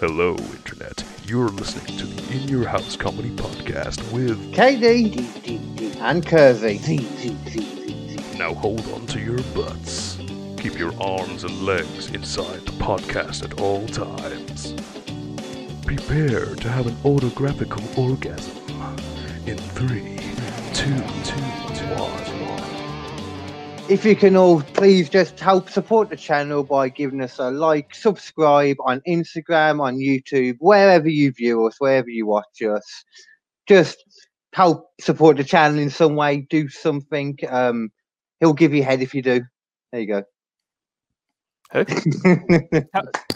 Hello, Internet. You're listening to the In Your House Comedy Podcast with. KD and Kersey. Now hold on to your butts. Keep your arms and legs inside the podcast at all times. Prepare to have an autographical orgasm. In three, two, two, one. If you can all please just help support the channel by giving us a like, subscribe on Instagram, on YouTube, wherever you view us, wherever you watch us. Just help support the channel in some way, do something. Um, he'll give you head if you do. There you go. Who?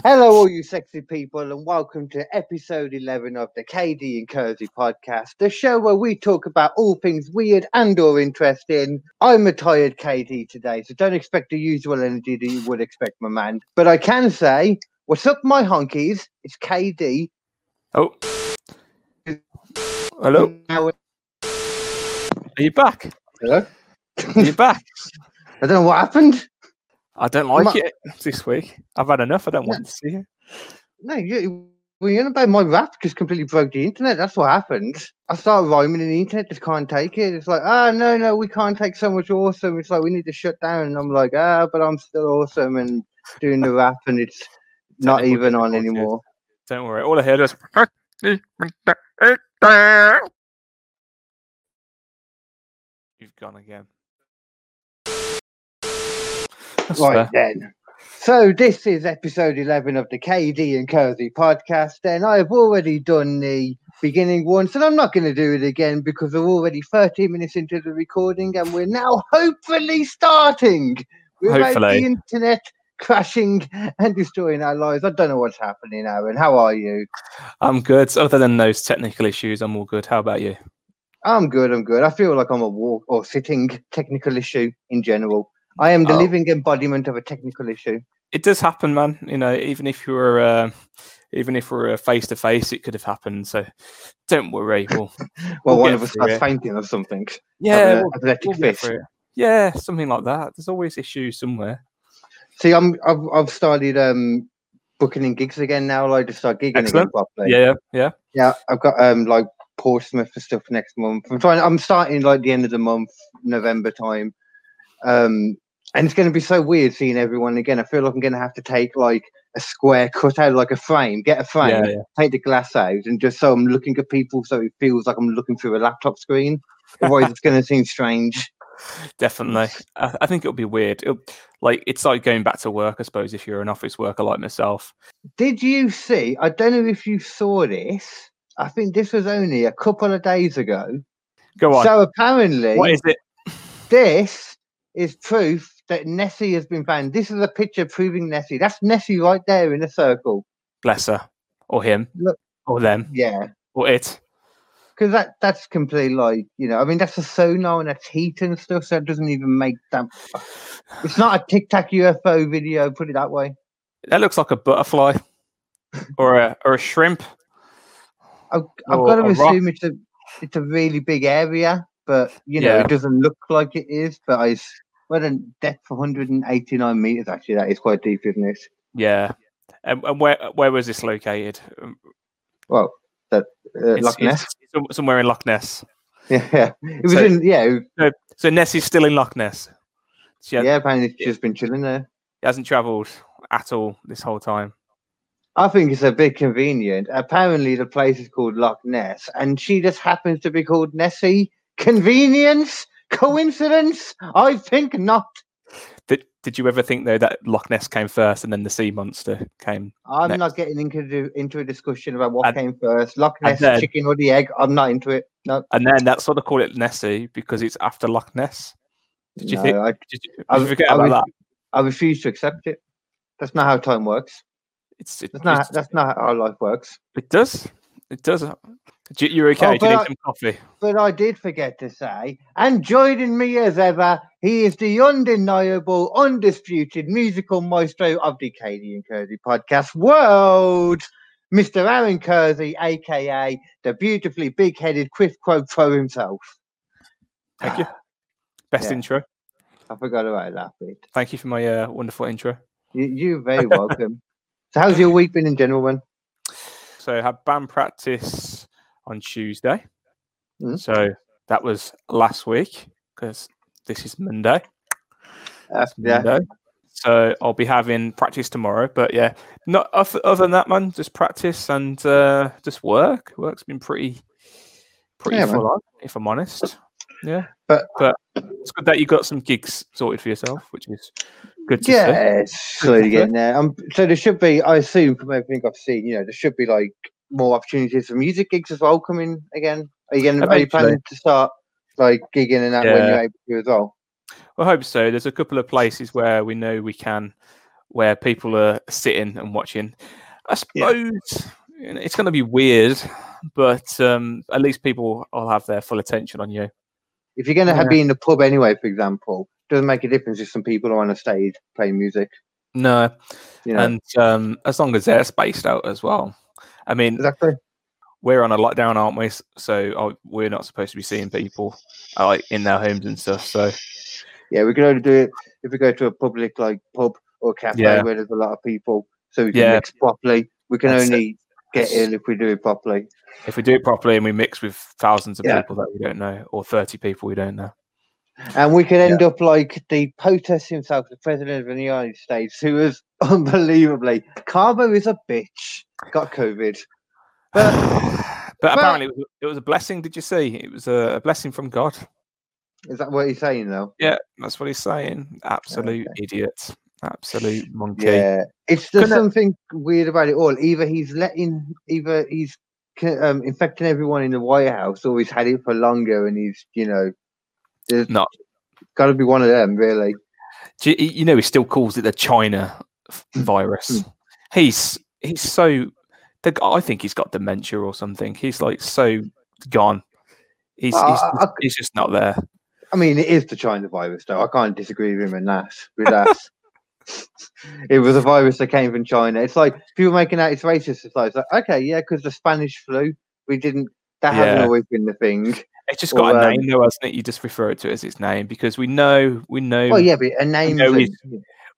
Hello, all you sexy people, and welcome to episode 11 of the KD and Kersey podcast, the show where we talk about all things weird and or interesting. I'm a tired KD today, so don't expect the usual energy that you would expect, my man. But I can say, what's up, my honkies? It's KD. Oh. Hello. Are you back? Hello? Are you back? I don't know what happened. I don't like Ma- it this week. I've had enough. I don't want to see it. No, you, well, you know about my rap just completely broke the internet. That's what happened. I started rhyming and the internet just can't take it. It's like, ah, no, no, we can't take so much awesome. It's like we need to shut down. And I'm like, ah, but I'm still awesome and doing the rap, and it's not even on anymore. Don't worry. All I heard was. You've gone again. Right fair. then. So this is episode 11 of the KD and Kersey podcast. And I have already done the beginning once, and I'm not going to do it again because we're already 13 minutes into the recording, and we're now hopefully starting without Hopefully. the internet crashing and destroying our lives. I don't know what's happening, Aaron. How are you? I'm good. Other than those technical issues, I'm all good. How about you? I'm good. I'm good. I feel like I'm a walk or sitting technical issue in general. I am the Oh. living embodiment of a technical issue. It does happen, man. You know, even if you were, uh, even if we're face to face, it could have happened. So don't worry. We'll, Well, We'll one of us starts fainting or something. yeah, we'll, athletic we'll get fit. through it. Yeah, something like that. There's always issues somewhere. See, I'm I've I've started um booking in gigs again now. Like to start gigging again properly. Yeah, yeah. yeah. I've got um like Portsmouth for stuff next month. I'm trying. I'm starting like the end of the month, November time. Um, and it's going to be so weird seeing everyone again. I feel like I'm going to have to take like a square cut out, like a frame, get a frame, Yeah, yeah. take the glass out, and just so I'm looking at people, so it feels like I'm looking through a laptop screen. Otherwise, it's going to seem strange. Definitely. I, I think it'll be weird. It'll, like it's like going back to work, I suppose, if you're an office worker like myself. Did you see? I don't know if you saw this. I think this was only a couple of days ago. Go on. So apparently, what is it? this is proof that Nessie has been found. This is a picture proving Nessie. That's Nessie right there in a circle. Bless her. Or him. Look. Or them. Yeah, Or it. because that that's completely like you know. I mean, that's a sonar and that's heat and stuff, so it doesn't even make that. It's not a Tic Tac UFO video. Put it that way. That looks like a butterfly. or a or a shrimp. I've, I've got to a rock. assume it's a it's a really big area, but you know Yeah. it doesn't look like it is. But I well, then depth 189 meters. Actually, that is quite deep, isn't it? Yeah. And, and where where was this located? Um, Well, that uh, it's- Loch Ness. it's some- somewhere in Loch Ness. Yeah, it was So- in yeah, it- So Nessie's still in Loch Ness. She, yeah. Apparently, just been chilling there. He hasn't travelled at all this whole time. I think it's a bit convenient. Apparently, the place is called Loch Ness, and she just happens to be called Nessie. Convenience? Coincidence? I think not. Did Did you ever think though that Loch Ness came first and then the sea monster came? I'm Next. not getting into into a discussion about what And- came first, Loch Ness, then- chicken or the egg. I'm not into it. No, And then that's what they call it Nessie because it's after Loch Ness. Did you no, think? I, Did you, did I you forget I about was- that? I refuse to accept it. That's not how time works. It's, it, That's not. it's- That's not how life works. it does. It does. Do you- You're okay. Oh, Do you need I- some coffee? But I did forget to say, and joining me as ever, he is the undeniable, undisputed musical maestro of the KD and Kersey podcast world, Mr. Aaron Kersey, aka the beautifully big headed quid pro pro himself. Thank you. Best Yeah. intro. I forgot about that bit. Thank you for my uh, wonderful intro. You, you're very welcome. so, how's your week been in general, man? So I had band practice on Tuesday. Mm. So that was last week because this is Monday. Uh, yeah. Monday. So I'll be having practice tomorrow. But yeah, not oth- other than that, man. Just practice and uh, just work. Work's been pretty, pretty Yeah, man. full on, if I'm honest. Yeah, But- but it's good that you got some gigs sorted for yourself, which is good to see. Yeah, it's slowly getting there. Um, so there should be, I assume, from everything I've seen, you know, there should be like more opportunities for music gigs as well coming again. Are you, gonna, are you planning to start like gigging and that when you're able to as well? I hope so. There's a couple of places where we know we can, where people are sitting and watching. I suppose know, it's going to be weird, but um, at least people will have their full attention on you. If you're going to Yeah. be in the pub anyway, for example, doesn't make a difference if some people are on a stage playing music. No, You know, and um, as long as they're spaced out as well. I mean, exactly. we're on a lockdown, aren't we? So uh, we're not supposed to be seeing people uh, like in their homes and stuff. So Yeah, we can only do it if we go to a public like pub or cafe Yeah. where there's a lot of people, so we can Yeah. mix properly. We can That's it. only get That's- in if we do it properly. if we do it properly and we mix with thousands of Yeah. people that we don't know, or thirty people we don't know. And we could end up like the POTUS himself, the president of the United States, who was unbelievably Carbo is a bitch. Got COVID. But, But apparently it was, it was a blessing. Did you see? It was a, blessing from God. is that what he's saying though? Yeah, that's what he's saying. Absolute idiot. Absolute monkey. Yeah. It's there's Couldn't- something weird about it all. Either he's letting either he's um, infecting everyone in the White House or he's had it for longer and he's, you know, there's No. gotta be one of them, really. You, you know, he still calls it the China mm. virus. Mm. he's he's so. The, I think he's got dementia or something. He's like so gone. He's Well, he's, I- I- he's just not there. I mean, it is the China virus, though. I can't disagree with him in that. With that, it was a virus that came from China. It's like people making out it's racist. It's like, okay, yeah, because the Spanish flu, we didn't. That hasn't always been the thing. It's just got Or, a um, name though, hasn't it? You just refer to it as its name because we know we know Well, yeah, but a name. We know he's-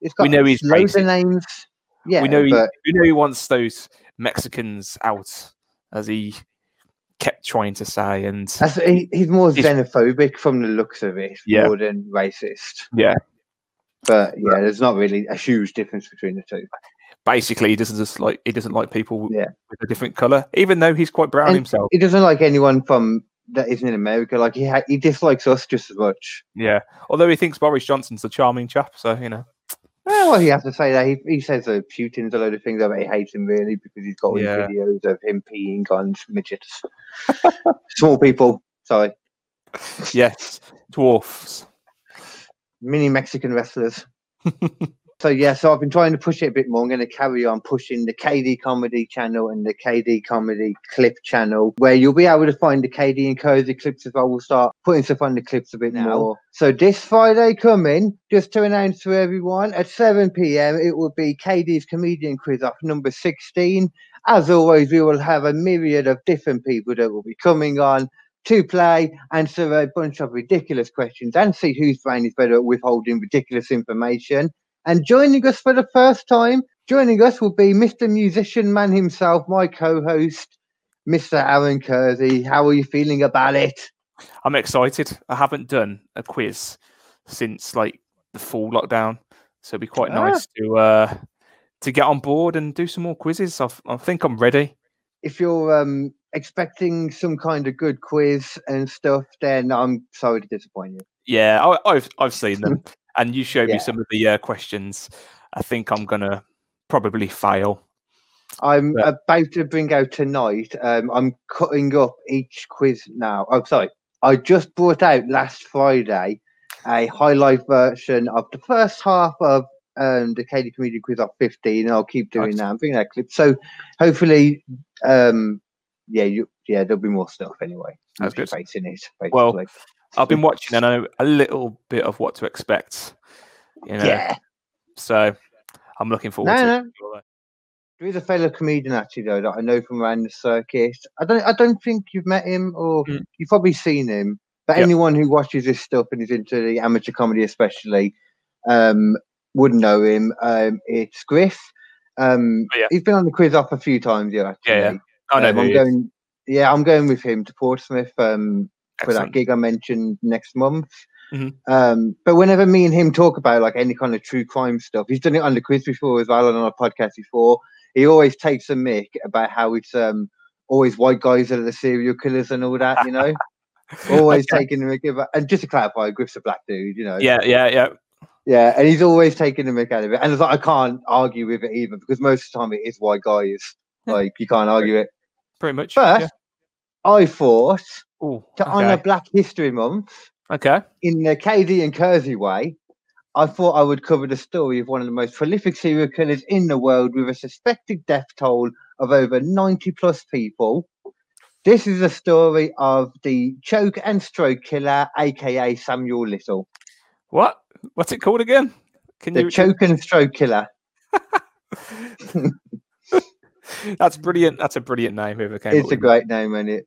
It's got we know he's loads of names. Yeah, we know he, we know he wants those Mexicans out, as he kept trying to say. And he, he's more He's- xenophobic from the looks of it, Yeah. more than racist. yeah, But yeah, there's not really a huge difference between the two. basically, he doesn't just like he doesn't like people Yeah. with a different color, even though he's quite brown And- himself. He doesn't like anyone from that isn't in America. Like he ha- he dislikes us just as much. Yeah, although he thinks Boris Johnson's a charming chap, so you know. Well, he has to say that he, he says that Putin's a load of things that he hates him really because he's got all these videos of him peeing on midgets, small people. Sorry, Yes, dwarfs. mini Mexican wrestlers. so yeah, so I've been trying to push it a bit more. I'm going to carry on pushing the KD Comedy channel and the KD Comedy Clip channel, where you'll be able to find the KD and Kersey clips as well. We'll start putting stuff on the clips a bit Now. more. So this Friday coming, just to announce to everyone, at 7 p.m. it will be KD's comedian quiz off number 16. As always, we will have a myriad of different people that will be coming on to play, answer a bunch of ridiculous questions, and see whose brain is better at withholding ridiculous information. And joining us for the first time, joining us will be Mr. Musician Man himself, my co-host, Mr. Aaron Kersey. How are you feeling about it? I'm excited. I haven't done a quiz since like the full lockdown, so it'd be quite Ah. nice to uh to get on board and do some more quizzes. I, I think I'm ready. If you're um, expecting some kind of good quiz and stuff, then I'm sorry to disappoint you. Yeah, I, I've I've seen them, and you showed Yeah. me some of the uh, questions. I think I'm gonna probably fail. I'm Yeah. about to bring out tonight. Um, I'm cutting up each quiz now. I'm sorry. I just brought out last Friday a highlight version of the first half of um, the KD Comedian Quiz of 15. And I'll keep doing Nice. that. I'm bringing that clip. So hopefully, um, yeah, you, yeah, there'll be more stuff anyway. That's good. face in it, Well. I've been watching and I know a little bit of what to expect. You know, yeah. so I'm looking forward No, to no. it. There is a fellow comedian actually though that I know from around the circuit. I don't I don't think you've met him or Mm. you've probably seen him. But anyone who watches this stuff and is into the amateur comedy especially um would know him. Um it's Griff. Um Oh, yeah. he's been on the quiz off a few times, yeah, actually. Yeah, yeah. I know Um, I'm going. Yeah, I'm going with him to Portsmouth um, for that gig I mentioned next month. Mhm. Um, but whenever me and him talk about like any kind of true crime stuff, he's done it on the quiz before as well and on a podcast before. He always takes a mick about how it's um always white guys that are the serial killers and all that, you know. always Okay. taking the mick about, and just to clarify, Griff's a black dude, you know. Yeah, yeah, yeah. Yeah, and he's always taking the mick out of it. And it's like I can't argue with it either because most of the time it is white guys. Like you can't argue it. Pretty much. But yeah. I thought Ooh, to honour. Black History Month okay. in the KD and Kersey way, I thought I would cover the story of one of the most prolific serial killers in the world with a suspected death toll of over 90 plus people. This is a story of the choke and stroke killer, aka Samuel Little. What? What's it called again? Can The you? choke and stroke killer. That's brilliant. That's a brilliant name. Whoever came. It's a it. great name, and it.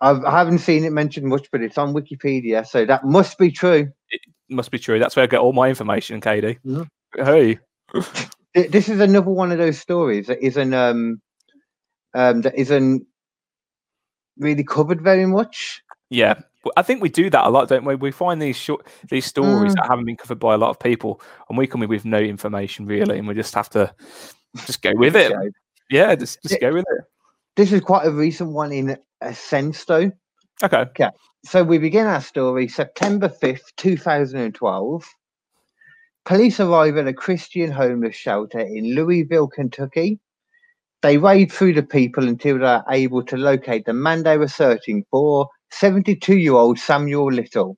I've, I haven't seen it mentioned much, but it's on Wikipedia, so that must be true. It Must be true. That's where I get all my information, KD. Mhm. Hey. This is another one of those stories that isn't um, um that isn't really covered very much. Yeah, I think we do that a lot, don't we? We find these short these stories Mm. that haven't been covered by a lot of people, and we come in with no information really, and we just have to just go with it. Yeah, just just go with it. this is quite a recent one in a sense, though. Okay. Okay. So we begin our story September 5th, 2012. Police arrive at a Christian homeless shelter in Louisville, Kentucky. They raid through the people until they're able to locate the man they were searching for 72 year old Samuel Little.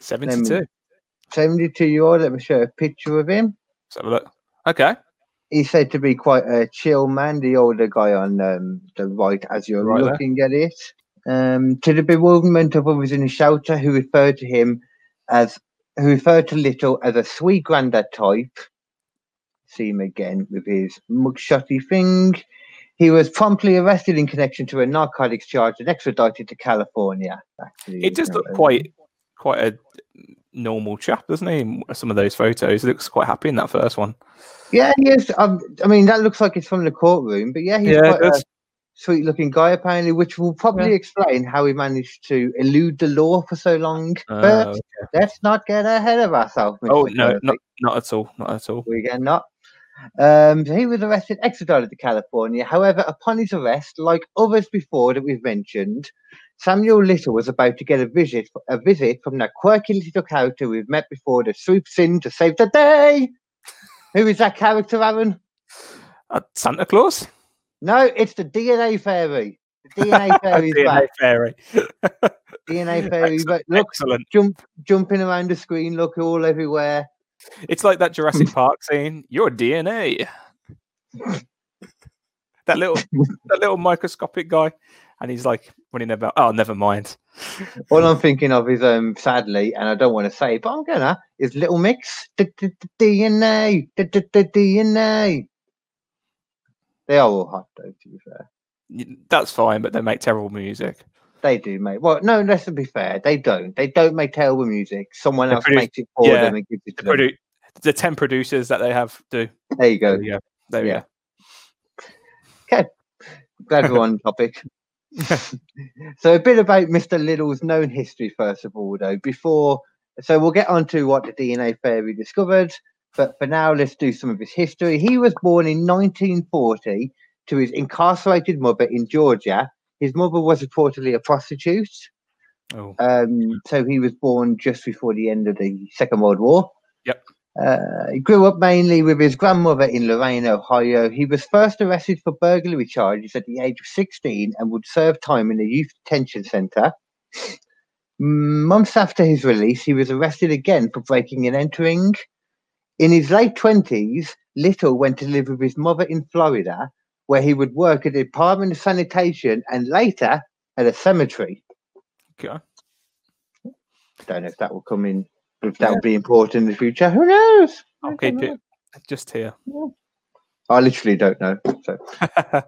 Seventy-two. 72 year old, let me show a picture of him. Let's have a look. Okay. He's said to be quite a chill man, the older guy on um, the right as you're Right there. looking at it. Um, to the bewilderment of others in the shelter who referred to him as who referred to Little as a sweet granddad type. See him again with his mugshotty thing. He was promptly arrested in connection to a narcotics charge and extradited to California. Actually, It does look quite quite a normal chap, doesn't he? Some of those photos. He looks quite happy in that first one. Yeah, he is. Um, I mean, that looks like it's from the courtroom, but yeah, he's Yeah, quite a sweet looking guy, apparently, which will probably Yeah. explain how he managed to elude the law for so long. Uh, but okay. let's not get ahead of ourselves. Oh no, not not at all. Not at all. We get not. Um, so he was arrested, extradited to California. However, upon his arrest, like others before that we've mentioned, Samuel Little was about to get a visit a visit from that quirky little character we've met before that swoops in to save the day. Who is that character, Aaron? Uh, Santa Claus. No, it's the DNA fairy. The DNA fairy's DNA back. fairy. DNA fairy, Excellent. look, Excellent. jump, jumping around the screen, look all everywhere. It's like that Jurassic Park scene. Your DNA. that little that little microscopic guy, and he's like running about. Oh, never mind. All I'm thinking of is, um, sadly, and I don't want to say, it, but I'm gonna is Little Mix, the, the, the DNA, the, the, the DNA. They are all hot though, to be fair. That's fine, but they make terrible music. They do make well. No, let's be fair. They don't. They don't make terrible music. Someone They else produce- makes it for yeah, them and gives it The, to them. produ- the ten producers that they have do. There you go. Go. There we Yeah. go. Glad we're on topic. so a bit about Mr. Little's known history first of all, though. Before, so we'll get on to what the DNA fairy discovered. But for now, let's do some of his history. He was born in 1940 to his incarcerated mother in Georgia. His mother was reportedly a prostitute. Oh, Um, so he was born just before the end of the Second World War. Yep. Uh, he grew up mainly with his grandmother in Lorain, Ohio. He was first arrested for burglary charges at the age of 16 and would serve time in a youth detention center. Months after his release, he was arrested again for breaking and entering. In his late 20s, Little went to live with his mother in Florida, where he would work at the Department of Sanitation and later at a cemetery. okay. don't know if that will come in if that will be important in the future who knows I I'll keep know. it just here. i literally don't know so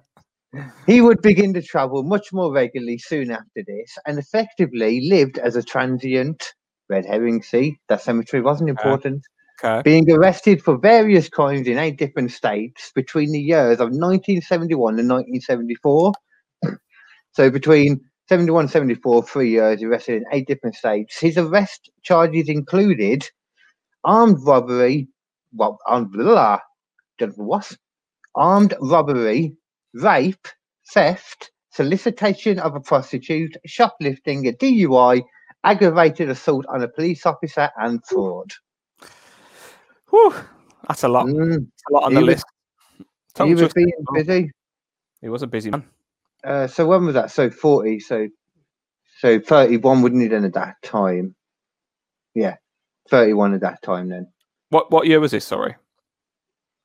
he would begin to travel much more regularly soon after this and effectively lived as a transient red herring see that cemetery wasn't important Okay. being arrested for various crimes in eight different states between the years of 1971 and 1974. So between 71 74, three years, arrested in eight different states. His arrest charges included armed robbery, well, armed, blah, don't know what, armed robbery, rape, theft, solicitation of a prostitute, shoplifting, a DUI, aggravated assault on a police officer, and fraud. Whew, that's a lot. Mm, That's a lot on He the was- list. He was being busy. He was a busy man. Uh, so when was that? So 40. So so 31 wouldn't he then at that time? Yeah, 31 at that time then. What what year was this? Sorry.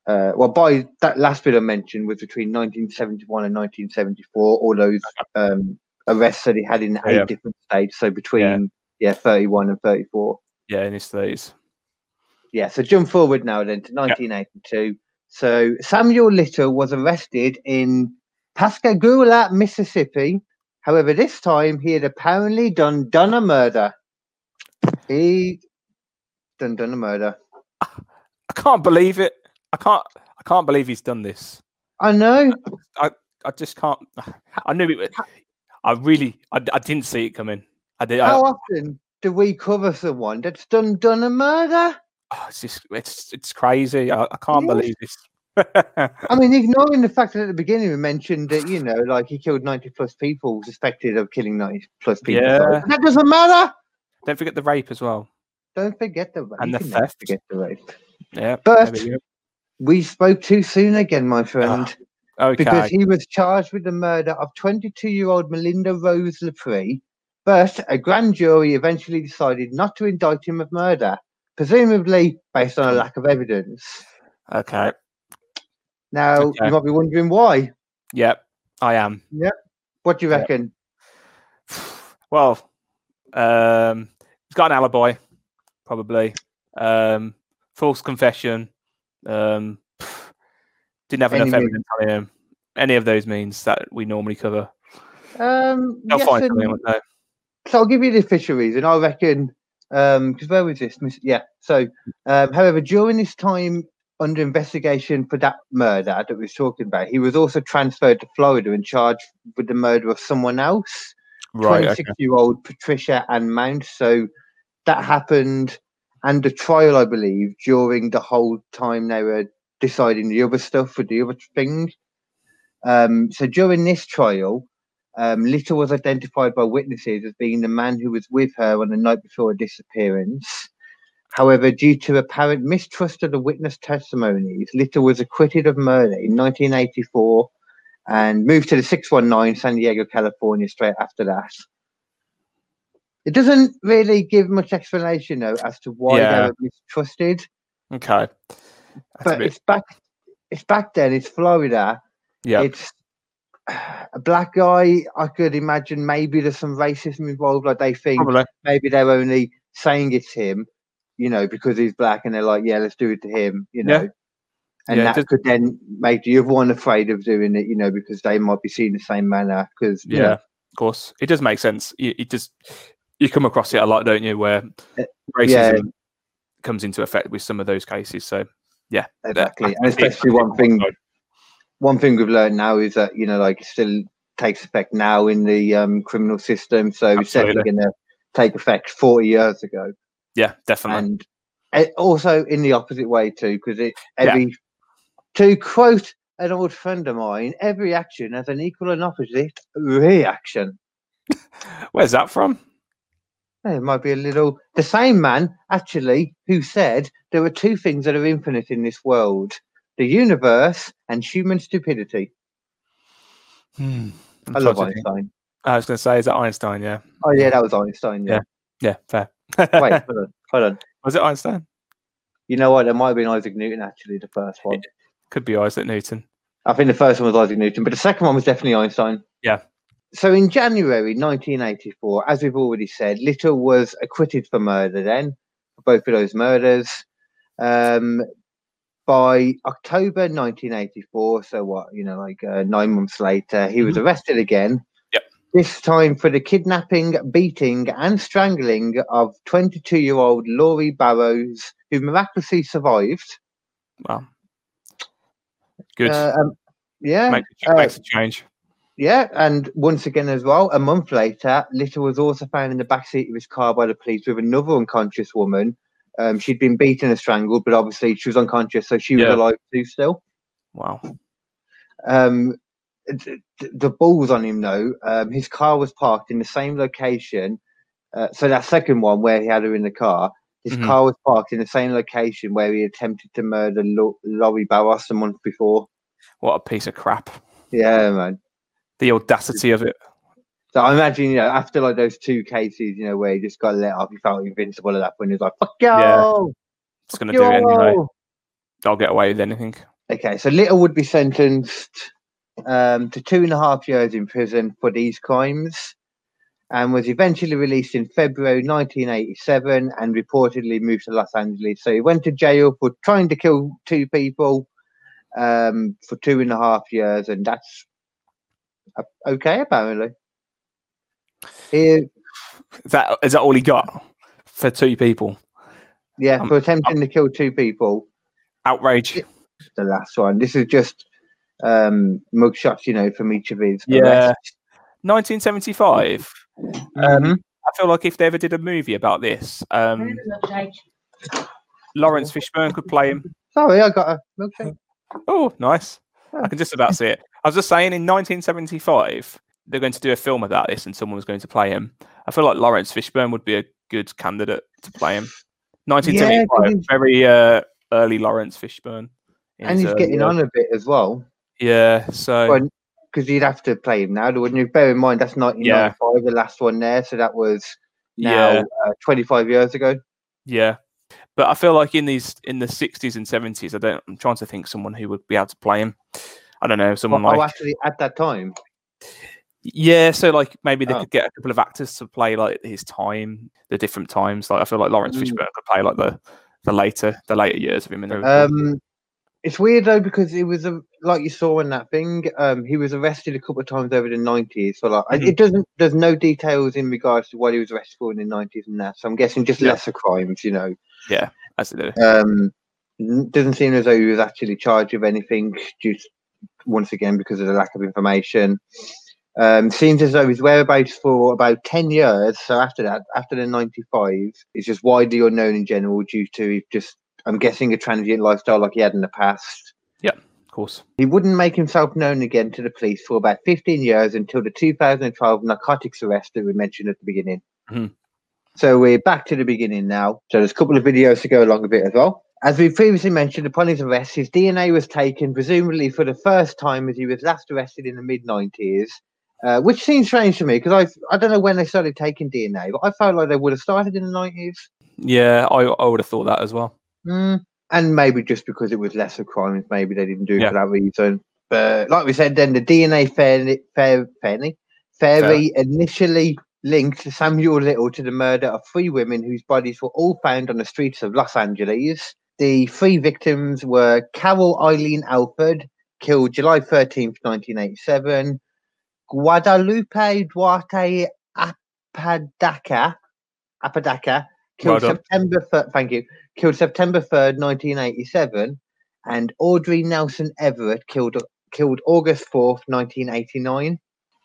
Uh, well, by that last bit I mentioned was between 1971 and 1974. All those um, arrests that he had in eight Yeah. different states. So between yeah. 31 and 34. Yeah, in his thirties. Yeah. So jump forward now then to 1982. So Samuel Little was arrested in Pascagoula, Mississippi. However, this time he had apparently done done a murder. He done done a murder. I can't believe it. I can't. I can't believe he's done this. I know. I I just can't. I knew it. was- I really. I, I didn't see it coming. I did. I, How often do we cover someone that's done done a murder? oh, it's just. It's it's crazy. I, I can't Yes. believe this. I mean, ignoring the fact that at the beginning we mentioned that you know, like he killed ninety plus people, suspected of killing ninety plus people. so Yeah. that doesn't matter. Don't forget the rape as well. Don't forget the rape. And the theft. Forget the rape. Yeah. But we we spoke too soon again, my friend, ah, okay. because he was charged with the murder of 22-year-old Melinda Rose LaPree. But a grand jury eventually decided not to indict him of murder, presumably based on a lack of evidence. okay. Now Okay. you might be wondering why. Yep. I am. Yep. What do you Yeah. reckon? Well, um, he's got an alibi, probably. Um, false confession. Um, didn't have enough Any means. evidence on him. Any of those means that we normally cover. Um, They'll yes find and- something. won't so I'll give you the official reason. I reckon, um, because where was this? Yeah. So, um, however, during this time under investigation for that murder that we was talking about, he was also transferred to Florida and charged with the murder of someone else, Right. Okay. 26 year old Patricia Ann Mount. So that happened, and the trial, I believe, during the whole time they were deciding the other stuff with the other thing. Um, so during this trial, um, Little was identified by witnesses as being the man who was with her on the night before her disappearance. However, due to apparent mistrust of the witness testimonies, Little was acquitted of murder in 1984 and moved to the 619 San Diego, California straight after that. It doesn't really give much explanation though as to why Yeah. they were mistrusted, Okay. That's but bit- it's back. It's back then. It's Florida. yeah. It's a black guy. I could imagine maybe there's some racism involved. Like they think Probably. maybe they're only saying it's him, you know, because he's black, and they're like, yeah, let's do it to him, you Yeah. know. And Yeah, that does- could then make the other one afraid of doing it, you know, because they might be seen the same manner. Because Yeah. Of course, it does make sense. You, you just you come across it a lot, don't you? Where Uh, racism comes into effect with some of those cases. So yeah, exactly. And especially one thing, one thing we've learned now is that you know, like, it still takes effect now in the um, criminal system. So it's definitely going to take effect 40 years ago. Yeah, definitely. and also in the opposite way too, because it Yeah. every to quote an old friend of mine, every action has an equal and opposite reaction. Where's that from? It might be a little the same man actually who said there are two things that are infinite in this world: the universe and human stupidity. Hmm. I'm love trying to think. Einstein. I was going to say, is that Einstein? Yeah. Oh yeah, that was Einstein. Yeah. Yeah, fair. Wait, hold on, hold on. was it Einstein? You know what? There might have been Isaac Newton actually. The first one. Could be Isaac Newton. I think the first one was Isaac Newton, but the second one was definitely Einstein. Yeah. So in January 1984, as we've already said, Little was acquitted for murder then, for both of those murders. Um, by October 1984, so what, you know, like uh, nine months later, he was arrested again. This time for the kidnapping, beating, and strangling of 22 year old Laurie Barros who miraculously survived. Well, good. Uh, um, yeah, Make, uh, makes a change. yeah, and once again as well, a month later, Little was also found in the backseat of his car by the police with another unconscious woman. Um, she'd been beaten and strangled, but obviously she was unconscious, so she was Yeah. alive too still. Wow. Um, th- th- the balls on him though. Um, his car was parked in the same location. Uh, so that second one where he had her in the car, his Mhm. car was parked in the same location where he attempted to murder Lo- Laurie Barros a month before. What a piece of crap. Yeah, man. The audacity of it. So I imagine, you know, after like those two cases, you know, where he just got let off, he felt invincible at that point. He was like, "Fuck you!" Yeah. It's going to do it anyway. yo!" I'll get away with anything. Okay, so Little would be sentenced um, to two and a half years in prison for these crimes and was eventually released in February 1987 and reportedly moved to Los Angeles. So he went to jail for trying to kill two people um, for two and a half years, and that's uh, okay, apparently. He, Is that is that all he got for two people? yeah, Um, for attempting to kill two people. Outrage. The last one. This is just um, mugshots, you know, from each of his. Yeah. arrests. 1975. Mhm. Um, I feel like if they ever did a movie about this, um, Laurence Fishburne could play him. Sorry, I got a milkshake. Oh, nice. I can just about see it. I was just saying in 1975, they're going to do a film about this and someone was going to play him. I feel like Laurence Fishburne would be a good candidate to play him. 1975, he's- very uh, early Laurence Fishburne. and he's early getting on a bit as well. Yeah, so because you'd have to play him now, wouldn't you? Bear in mind that's 1995, the last one there, so that was now yeah, uh, 25 years ago. yeah. But I feel like in these in the 60s and 70s, I don't. I'm trying to think someone who would be able to play him. I don't know, someone Well, like oh, actually, at that time, Yeah, so like maybe they Oh. could get a couple of actors to play like his time, the different times. Like I feel like Laurence Mm. Fishburne could play like the the later the later years of him in the um, it's weird though because it was a like you saw in that thing. Um, he was arrested a couple of times over the 90s. So like, Mhm. it doesn't. There's no details in regards to what he was arrested for in the 90s and that. So I'm guessing just Yeah. lesser crimes, you know. Yeah, do. Um, doesn't seem as though he was actually charged with anything, just once again because of the lack of information. Um, seems as though his whereabouts for about ten years. So after that, after the ninety-five, is just widely unknown in general due to just, I'm guessing, a transient lifestyle like he had in the past. Yeah, of course. He wouldn't make himself known again to the police for about 15 years until the 2012 narcotics arrest that we mentioned at the beginning. Mhm. So we're back to the beginning now. So there's a couple of videos to go along with it as well. As we previously mentioned, upon his arrest, his DNA was taken, presumably for the first time as he was last arrested in the mid 90s, uh, which seems strange to me because I I don't know when they started taking DNA, but I felt like they would have started in the 90s. Yeah, I I would have thought that as well. Mm, and maybe just because it was lesser crimes, maybe they didn't do it Yeah. for that reason. But like we said, then the DNA fairly, fair, fairly, initially linked Samuel Little to the murder of three women whose bodies were all found on the streets of Los Angeles. The three victims were Carol Eileen Alford, killed July 13th, 1987, Guadalupe Duarte Apodaca, Apodaca, killed Well. September, fir- thank you, killed September 3rd, 1987, and Audrey Nelson Everett killed killed August 4th, 1989.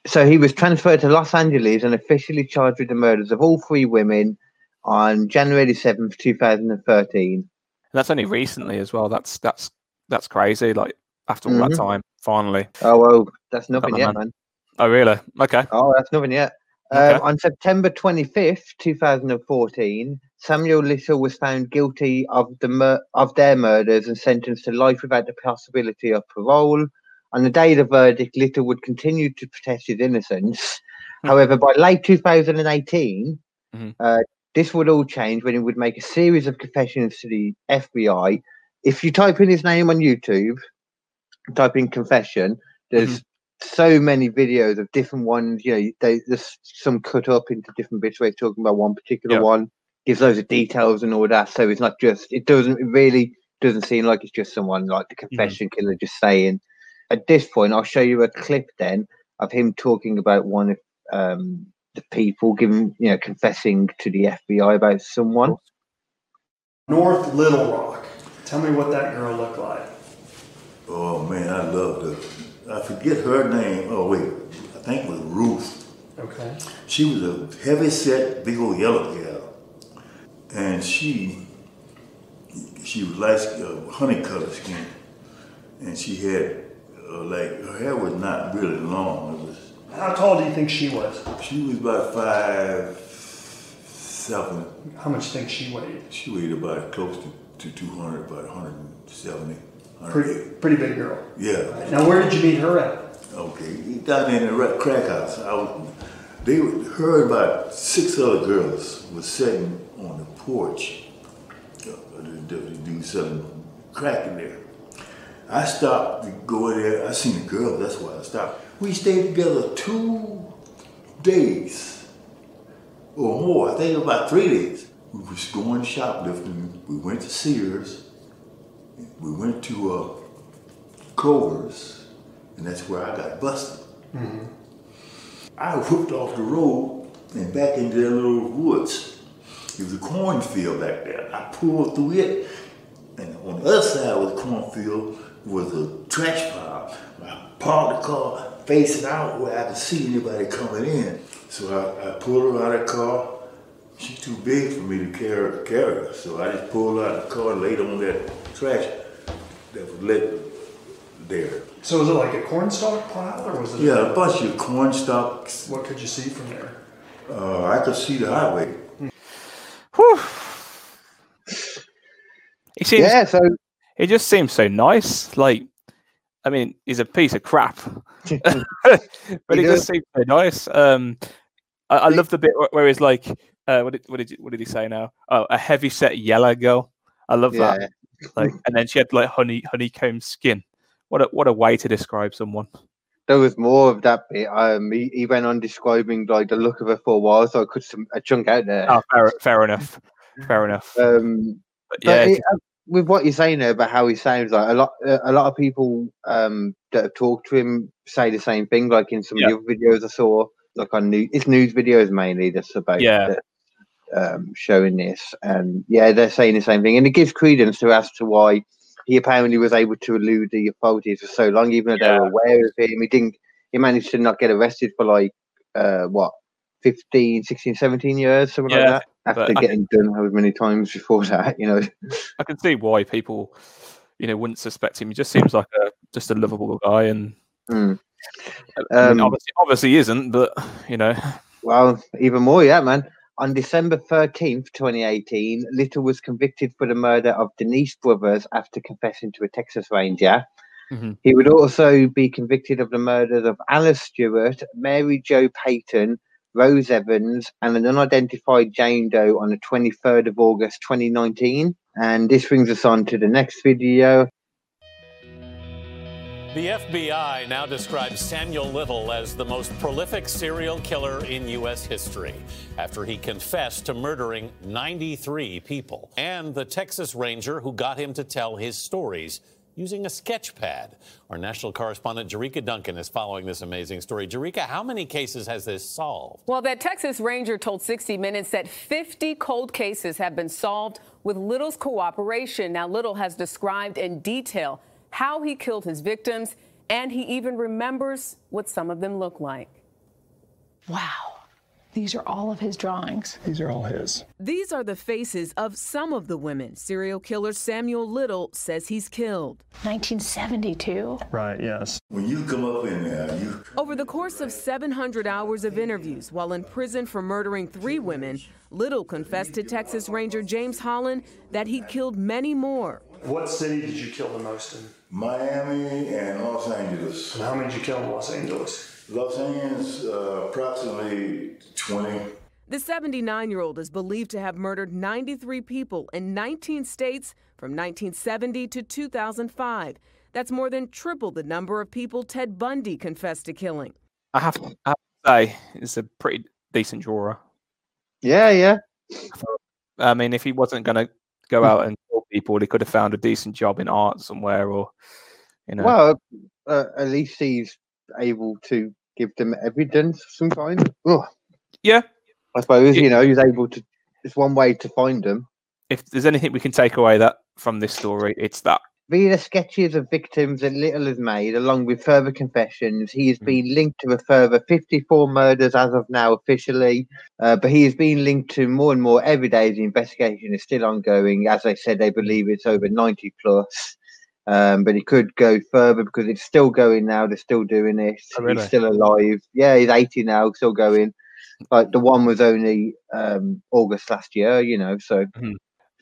So he was transferred to Los Angeles and officially charged with the murders of all three women on January 7th, 2013. And that's only recently as well. That's that's that's crazy. Like after all Mhm. that time, finally. Oh, well, that's nothing yet, man. man. Oh really? Okay. Oh, that's nothing yet. Okay. Um, on September 25th, 2014, Samuel Little was found guilty of the mur- of their murders and sentenced to life without the possibility of parole. On the day of the verdict, Little would continue to protest his innocence. Hmm. However, by late 2018, Mhm. uh, this would all change when he would make a series of confessions to the FBI. If you type in his name on YouTube, type in confession, there's so many videos of different ones. You know, they, there's some cut up into different bits where it's talking about one particular Yeah. one, gives loads of details and all that. So it's not just, it doesn't it really doesn't seem like it's just someone like the confession killer just saying. At this point, I'll show you a clip then of him talking about one of um, the people giving, you know, confessing to the FBI about someone. North Little Rock. Tell me what that girl looked like. Oh man, I loved her. I forget her name. Oh wait, I think it was Ruth. Okay. She was a heavy set, big old yellow gal, and she she was like uh, honey color skin, and she had uh, like her hair was not really long. It was How tall do you think she was? she was about five seven. How much do you think she weighed? She weighed about close to, to 200, about 170, Pretty, pretty big girl. Yeah. Now, where did you meet her at? Okay, down in the crack house. I was, they were, her and about six other girls was sitting on the porch. Dude selling crack in there. I stopped to go in there. I seen the girl. That's why I stopped. We stayed together two days or more. I think about three days. We was going shoplifting. We went to Sears. We went to uh, and that's where I got busted. I whooped off the road and back into that little woods. It was a cornfield back there. I pulled through it, and on the other side of the cornfield was a trash pile. I parked the car facing out where I could see anybody coming in. So I, I pulled her out of the car. She's too big for me to carry, carry her. So I just pulled her out of the car and laid on that trash that was lit there. So, was it like a cornstalk pile, or was it? Yeah, a bunch of corn stalks. What could you see from there? Uh, I could see the highway. Whew. He seems. Yeah, so He just seems so nice. Like, I mean, he's a piece of crap, but He just seems so nice. Um, I, I love the bit where- he's like, uh, what did what did you- what did he say now? Oh, a heavy set yellow girl. I love yeah, that. Like, and then she had like honey honeycomb skin. What a what a way to describe someone. There was more of that bit. Um, he, he went on describing like the look of her for a while, so I cut some a chunk out there. Oh, fair, fair enough. Fair enough. Um, But yeah, it, uh, with what you're saying there about how he sounds, like a lot, a lot of people um, that have talked to him say the same thing. Like in some Yeah. of the other videos I saw, like on news, it's news videos mainly that's about Yeah. the- um, showing this, and yeah, they're saying the same thing, and it gives credence to as to why he apparently was able to elude the authorities for so long, even though they were aware of him. He didn't. He managed to not get arrested for like uh, what 15, 16, 17 years, something Yeah, like that. After but I- getting done however many times before that, you know. I can see why people, you know, wouldn't suspect him. He just seems like a just a lovable guy, and Mm. I mean, Um, obviously, obviously isn't, but you know, Well, even more, yeah, man. On December 13th, 2018, Little was convicted for the murder of Denise Brothers after confessing to a Texas Ranger. Mhm. He would also be convicted of the murders of Alice Stewart, Mary Jo Payton, Rose Evans, and an unidentified Jane Doe on the 23rd of August 2019. And this brings us on to the next video. The FBI now describes Samuel Little as the most prolific serial killer in U.S. history after he confessed to murdering 93 people and the Texas Ranger who got him to tell his stories using a sketch pad. Our national correspondent Jerika Duncan is following this amazing story. Jerika, how many cases has this solved? Well, that Texas Ranger told 60 Minutes that 50 cold cases have been solved with Little's cooperation. Now, Little has described in detail how he killed his victims, and he even remembers what some of them look like. Wow. These are all of his drawings. These are all his. These are the faces of some of the women serial killer Samuel Little says he's killed. 1972. Right, yes. When you come up in there, you Over the course of 700 hours of interviews while in prison for murdering three women, Little confessed to Texas Ranger James Holland that he killed many more. What city did you kill the most in? Miami and Los Angeles. And how many did you kill in Los Angeles? Los Angeles, uh, approximately 20. The 79 year old is believed to have murdered 93 people in 19 states from 1970 to 2005. That's more than triple the number of people Ted Bundy confessed to killing. I have, to, I have to say, it's a pretty decent drawer. Yeah, yeah. I mean, if he wasn't going to go out and kill people, he could have found a decent job in art somewhere, or you know. Well, uh, at least he's able to give them evidence of some kind. Oh, yeah, I suppose Yeah. you know he's able to. It's one way to find them. if there's anything we can take away that from this story, it's that. Via the sketches of victims that Little has made, along with further confessions, he has Mm. been linked to a further 54 murders as of now officially. Uh, but he has been linked to more and more every day. The investigation is still ongoing. As I said, they believe it's over 90 plus. Um, but it could go further because it's still going now. They're still doing it. Oh, really? He's still alive. Yeah, he's 80 now, still going. Like the one was only um, August last year, you know. So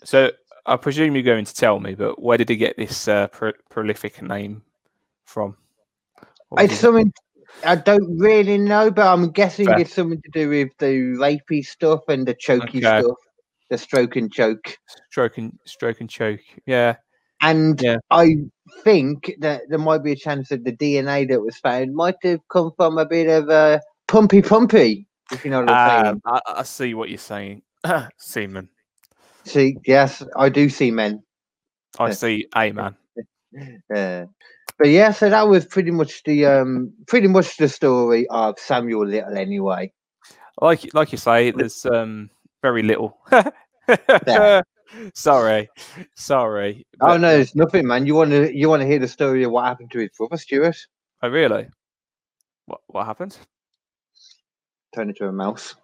So I presume you're going to tell me, but where did he get this uh, pro- prolific name from? It's something I don't really know, but I'm guessing Fair. it's something to do with the rapey stuff and the chokey Okay. stuff, the stroke and choke. stroke and stroke and choke. Yeah, And Yeah. I think that there might be a chance that the DNA that was found might have come from a bit of a pumpy pumpy, if you know what I'm um, I, I see what you're saying, Seaman. See, yes, I do see men. I see a man. yeah. but yeah, so that was pretty much the um pretty much the story of Samuel Little anyway. Like like you say, there's um very little. Sorry, sorry. Oh no, it's nothing, man. You want to you want to hear the story of what happened to his brother, Stuart? Oh really? What what happened? Turn into a mouse.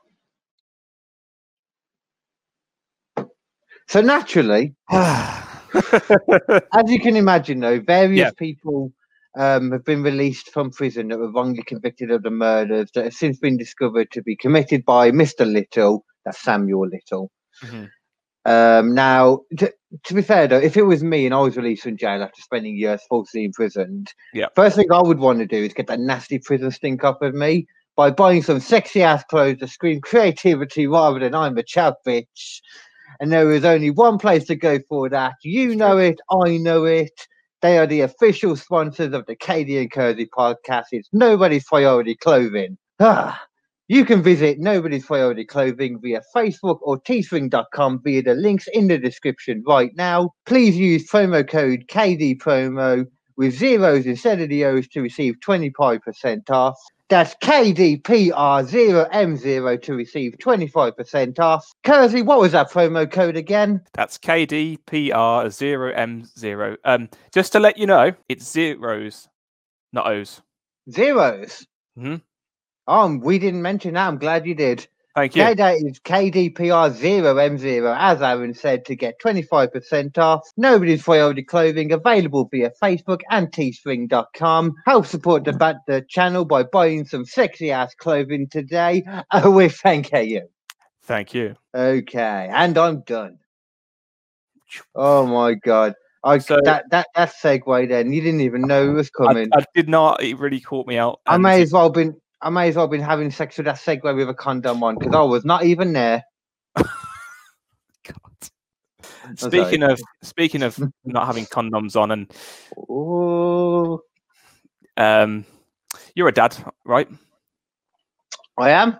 So naturally, as you can imagine, though, various Yeah. people um, have been released from prison that were wrongly convicted of the murders that have since been discovered to be committed by Mr. Little, that's Samuel Little. Mhm. Um, now, to, to be fair though, if it was me and I was released from jail after spending years falsely imprisoned, Yeah. first thing I would want to do is get that nasty prison stink off of me by buying some sexy ass clothes that scream creativity rather than I'm a chap bitch. And there is only one place to go for that. You know it, I know it. They are the official sponsors of the KD and Kersey podcast. It's Nobody's Priority Clothing. Ah, you can visit Nobody's Priority Clothing via Facebook or teespring.com via the links in the description right now. Please use promo code KDPromo with zeros instead of the O's to receive 25% off. That's KDPR0M0 to receive 25% off. Kersey, what was that promo code again? That's KDPR0M0. Um, just to let you know, it's zeros, not O's. Zeros. Mhm. Um, we didn't mention that. I'm glad you did. Thank you. That is KDPR0M0, as Aaron said, to get 25% off. Nobody's Priority Clothing available via Facebook and teespring.com. Help support the, the channel by buying some sexy ass clothing today. Oh, we thank you. Thank you. Okay, and I'm done. Oh my god. I So- that that that segue then you didn't even know it was coming. I did not. It really caught me out. I may as well been I may as well have been having sex with that segue with a condom on because I was not even there. God. Speaking of speaking of not having condoms on, and Oh, um, you're a dad, right? I am.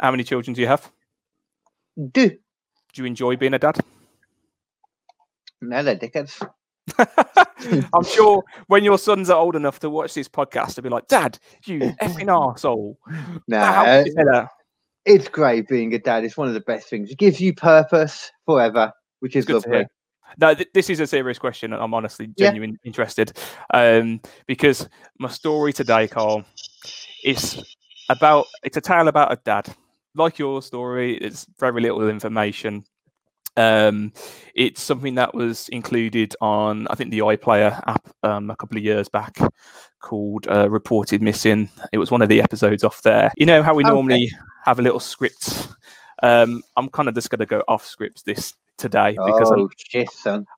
How many children do you have? Do Do you enjoy being a dad? no, they're dickheads. I'm sure when your sons are old enough to watch this podcast, they'll be like, "Dad, you effing arsehole. No, How could you say that?" it's great being a dad. It's one of the best things. It gives you purpose forever, which is Good to lovely. No, th- this is a serious question, and I'm honestly Yeah. genuinely interested. Um, because my story today, Carl, is about it's a tale about a dad. Like your story, it's very little information. Um, it's something that was included on, I think, the iPlayer app um, a couple of years back, called uh, "Reported Missing." It was one of the episodes off there. You know how we Okay. normally have a little script. Um, I'm kind of just going to go off scripts this today because Oh shit.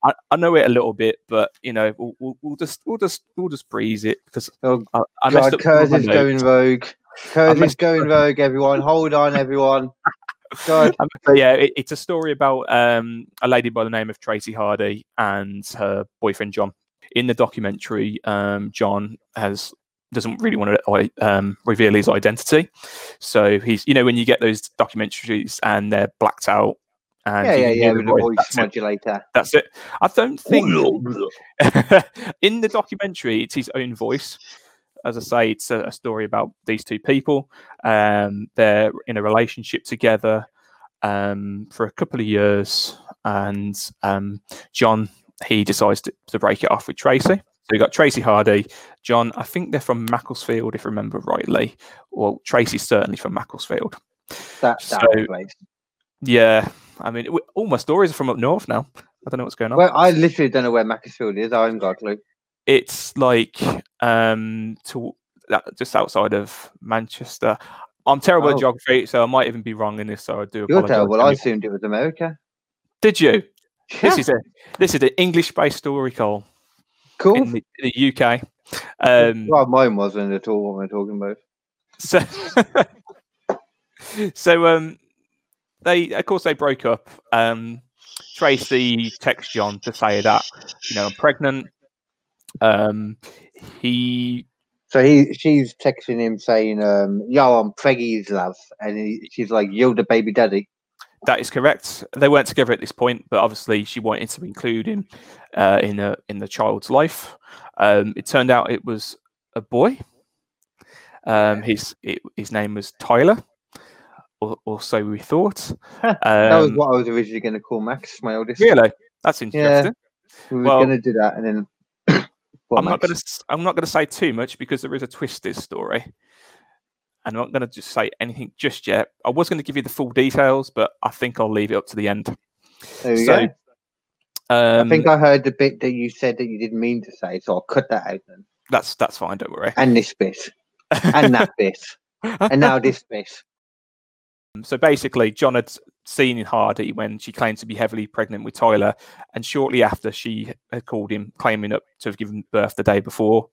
I, I know it a little bit, but you know, we'll, we'll, we'll just we'll just we'll just breeze it because Oh I, I God, up some of my Kurz is going rogue. Kurz is going rogue. Everyone, hold on, everyone. God, Um, but yeah, it, it's a story about um, a lady by the name of Tracy Hardy and her boyfriend John. In the documentary, um, John has doesn't really want to um, reveal his identity, so he's you know when you get those documentaries and they're blacked out. And yeah, yeah, yeah, hear with the the voice, voice that's it. modulator. That's it. I don't think in the documentary it's his own voice. As I say, it's a, a story about these two people. Um, they're in a relationship together um, for a couple of years. and um, John he decides to, to break it off with Tracy. So you got Tracy Hardy, John. I think they're from Macclesfield, if I remember rightly. Well, Tracy's certainly from Macclesfield. That, that So- place. Yeah, I mean, all my stories are from up north now. I don't know what's going on. Well, I literally don't know where Macclesfield is. I haven't got a clue. It's like um to that just outside of Manchester. I'm terrible Oh. at geography, so I might even be wrong in this. So I do. You're apologise terrible. I assumed it was America. Did you? Yeah, This is a this is an English-based story, Cole, cool. in the, the UK. Um, well, mine wasn't at all what we're talking about. so so um they of course they broke up um tracy texts john to say that you know i'm pregnant um he So he, she's texting him saying, um, "Yo, I'm Preggy's love," and he, she's like, "You're the baby daddy." that is correct. They weren't together at this point but obviously she wanted to include him uh, in a in the child's life. Um it turned out it was a boy. Um his it, his name was tyler or, or so we thought. That was Um, what I was originally going to call Max, my oldest. really? That's interesting. We were well- going to do that, and then I'm not going to. I'm not going to say too much because there is a twist to this story, and I'm not going to just say anything just yet. I was going to give you the full details, but I think I'll leave it up to the end. There we so, go. Um, I think I heard the bit that you said that you didn't mean to say, so I'll cut that out then. that's that's fine. Don't worry. And this bit, and that bit, and now this bit. So basically, John had seen in Hardy when she claimed to be heavily pregnant with Tyler, and shortly after, she had called him, claiming up to have given birth the day before.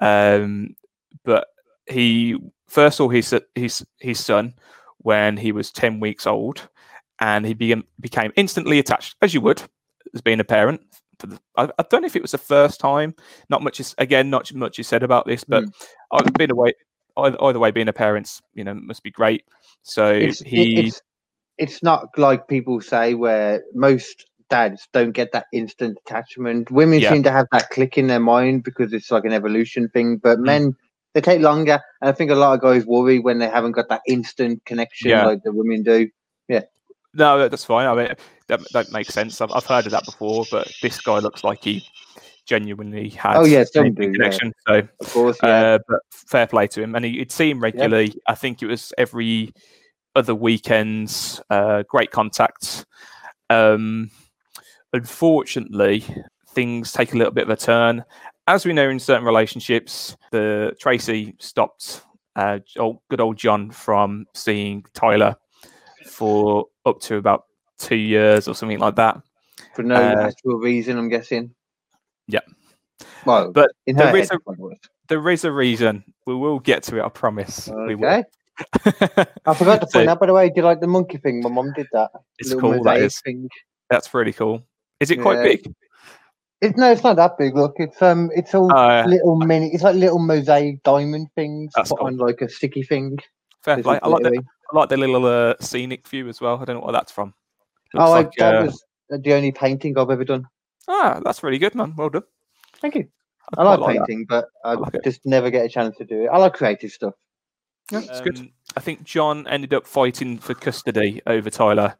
Um, but he first saw his his his son when he was ten weeks old, and he began, became instantly attached, as you would, as being a parent. For the, I, I don't know if it was the first time. Not much is again, not much is said about this, but I've been away. Either, either way, being a parent's, you know, must be great. So It's, he, it's it's not like people say where most dads don't get that instant attachment. Women Yeah. seem to have that click in their mind because it's like an evolution thing, but Mm. men they take longer. And I think a lot of guys worry when they haven't got that instant connection Yeah. like the women do. Yeah. No, that's fine. I mean, that that makes sense. I've, I've heard of that before, but this guy looks like he genuinely had Oh, yeah, a some big yeah. connection. So, Of course, yeah. uh, but fair play to him, and he, he'd see him regularly. I think it was every other weekends. Uh, great contact. Um, unfortunately, things take a little bit of a turn, as we know in certain relationships. The Tracy stopped uh, old, good old John from seeing Tyler for up to about two years or something like that. For no uh, actual reason, I'm guessing. Yeah. Well, But in there is head, a- There is a reason. We will get to it. I promise. We will. I forgot to So- point out, by the way, do you like the monkey thing? My mum did that. It's cool, that is. Thing. That's really cool. Is it quite Yeah. big? It's no, it's not that big. Look, it's um, it's all Uh, little mini. It's like little mosaic diamond things put cool. on like a sticky thing. Fair play. I like the. I like the little uh, scenic view as well. I don't know what that's from. Oh, Looks I, like, that uh, was the only painting I've ever done. ah, that's really good, man. Well done. Thank you. I I like quite like that. painting, but I, like it. just never get a chance to do it. I like creative stuff. Yeah, it's good. I think John ended up fighting for custody over Tyler.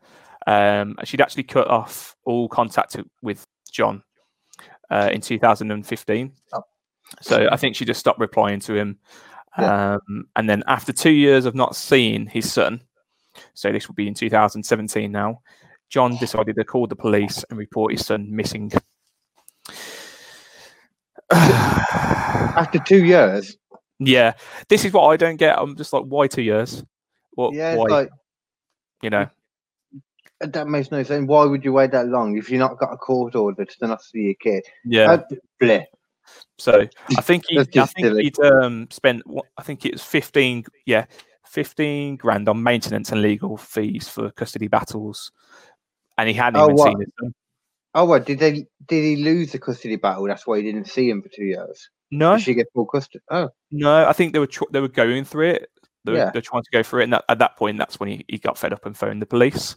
Um, she'd actually cut off all contact with John uh, in 2015. Oh. So I think she just stopped replying to him. Um, and then after two years of not seeing his son, so this will be in 2017 now, John decided to call the police and report his son missing. After two years, yeah, this is what I don't get. I'm just like, why two years? What? yeah, why? like you know, that makes no sense. Why would you wait that long if you're not got a court order to not see your kid? yeah. Bleh. So I think he, I think he'd um, spent, I think it was fifteen, yeah, fifteen grand on maintenance and legal fees for custody battles, and he hadn't Oh, even what? seen son. Oh, what did they? Did he lose the custody battle? That's why he didn't see him for two years. No, Did she get full custody? Oh, no, I think they were tr- they were going through it. They were, Yeah. they're trying to go through it, and that, at that point, that's when he, he got fed up and phoned the police.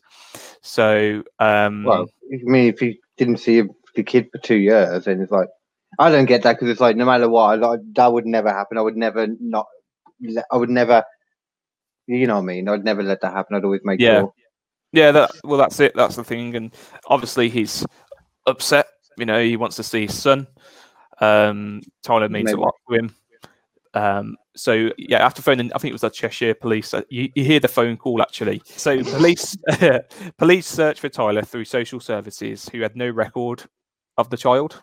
So, um, well, I mean, if he didn't see the kid for two years, then it's like, I don't get that because it's like, no matter what, I, like, that would never happen. I would never not, I would never, you know what I mean? I'd never let that happen. I'd always make Yeah. sure. Yeah, that well, that's it. That's the thing, and obviously he's upset. You know, he wants to see his son. Um, Tyler means Maybe. a lot to him. Um, so yeah, after phoning, I think it was the Cheshire Police. uh, You, you hear the phone call actually. So police police searched for Tyler through social services, who had no record of the child,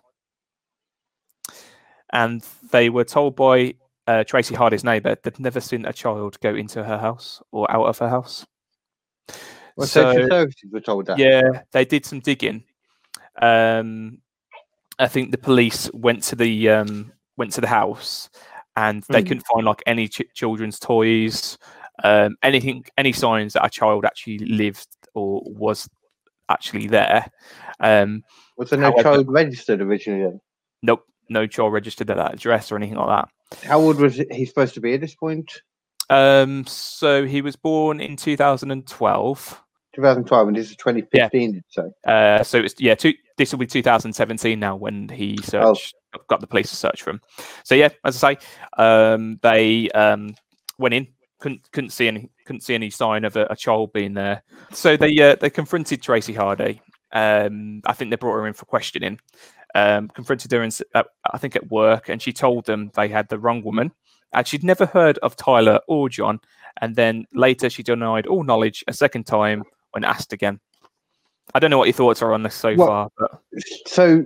and they were told by uh, Tracy Hardy's neighbour they'd never seen a child go into her house or out of her house. Well, So- social services were told that. yeah, they did some digging. Um, I think the police went to the um, went to the house, and they Mm. couldn't find like any ch- children's toys, um, anything, any signs that a child actually lived or was actually there. Um, Was there no However- child registered originally? Then? nope, no child registered at that address or anything like that. How old was he supposed to be at this point? Um, so he was born in 2012. 2012, and this is 2015. Did you say? Uh, so it's yeah, two, this will be 2017 now when he searched, got the police to search for him. So yeah, as I say, um, they um, went in, couldn't couldn't see any couldn't see any sign of a, a child being there. So they uh, they confronted Tracy Hardy. Um, I think they brought her in for questioning. Um, confronted her, in, uh, I think at work, and she told them they had the wrong woman, and she'd never heard of Tyler or John. And then later, she denied all knowledge a second time when asked again. I don't know what your thoughts are on this so Well- far, but So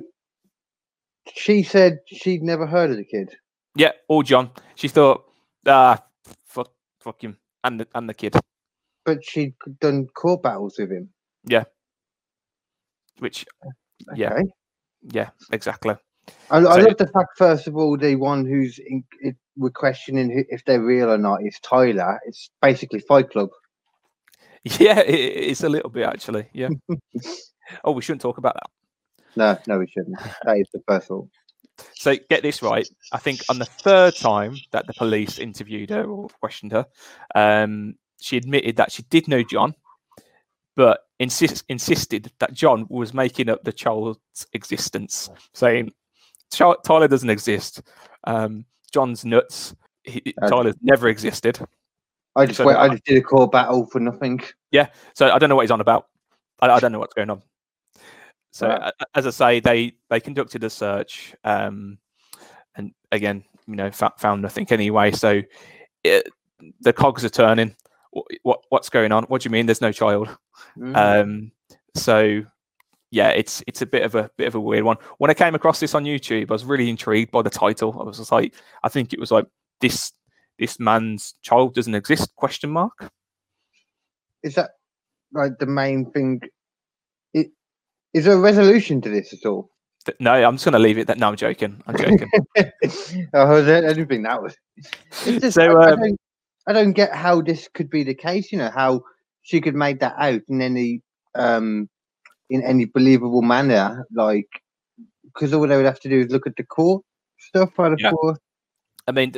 she said she'd never heard of the kid. yeah, all John. She thought, ah, fuck, fuck him and the and the kid, But she'd done court battles with him. Yeah. Which Yeah. Okay. yeah, exactly. I, I love the fact, first of all, the one who's in, it, we're questioning who, if they're real or not is Tyler. It's basically Fight Club. Yeah, it, it's a little bit actually. Yeah. oh, we shouldn't talk about that. No, no, we shouldn't. That is the first one. So get this right. I think on the third time that the police interviewed her or questioned her, um, she admitted that she did know John, but insist, insisted that John was making up the child's existence, saying Tyler doesn't exist. Um, John's nuts. He, Tyler's never existed. I just So went, I just did a court battle for nothing. Yeah, so I don't know what he's on about. I, I don't know what's going on. So Right. as I say, they they conducted a search, um, and again, you know, fa- found nothing anyway. So it, the cogs are turning. What, what what's going on? What do you mean? There's no child. Mm. Um, so yeah, it's it's a bit of a bit of a weird one. When I came across this on YouTube, I was really intrigued by the title. I was just like, I think it was like this this man's child doesn't exist? Question mark. is that like the main thing? It, is there a resolution to this at all? No, I'm just going to leave it. That no, I'm joking. I'm joking. oh, I didn't think that was. Just, So, I, I um, don't, I don't get how this could be the case. You know how she could make that out in any um in any believable manner, like because all they would have to do is look at the court stuff Yeah. I mean,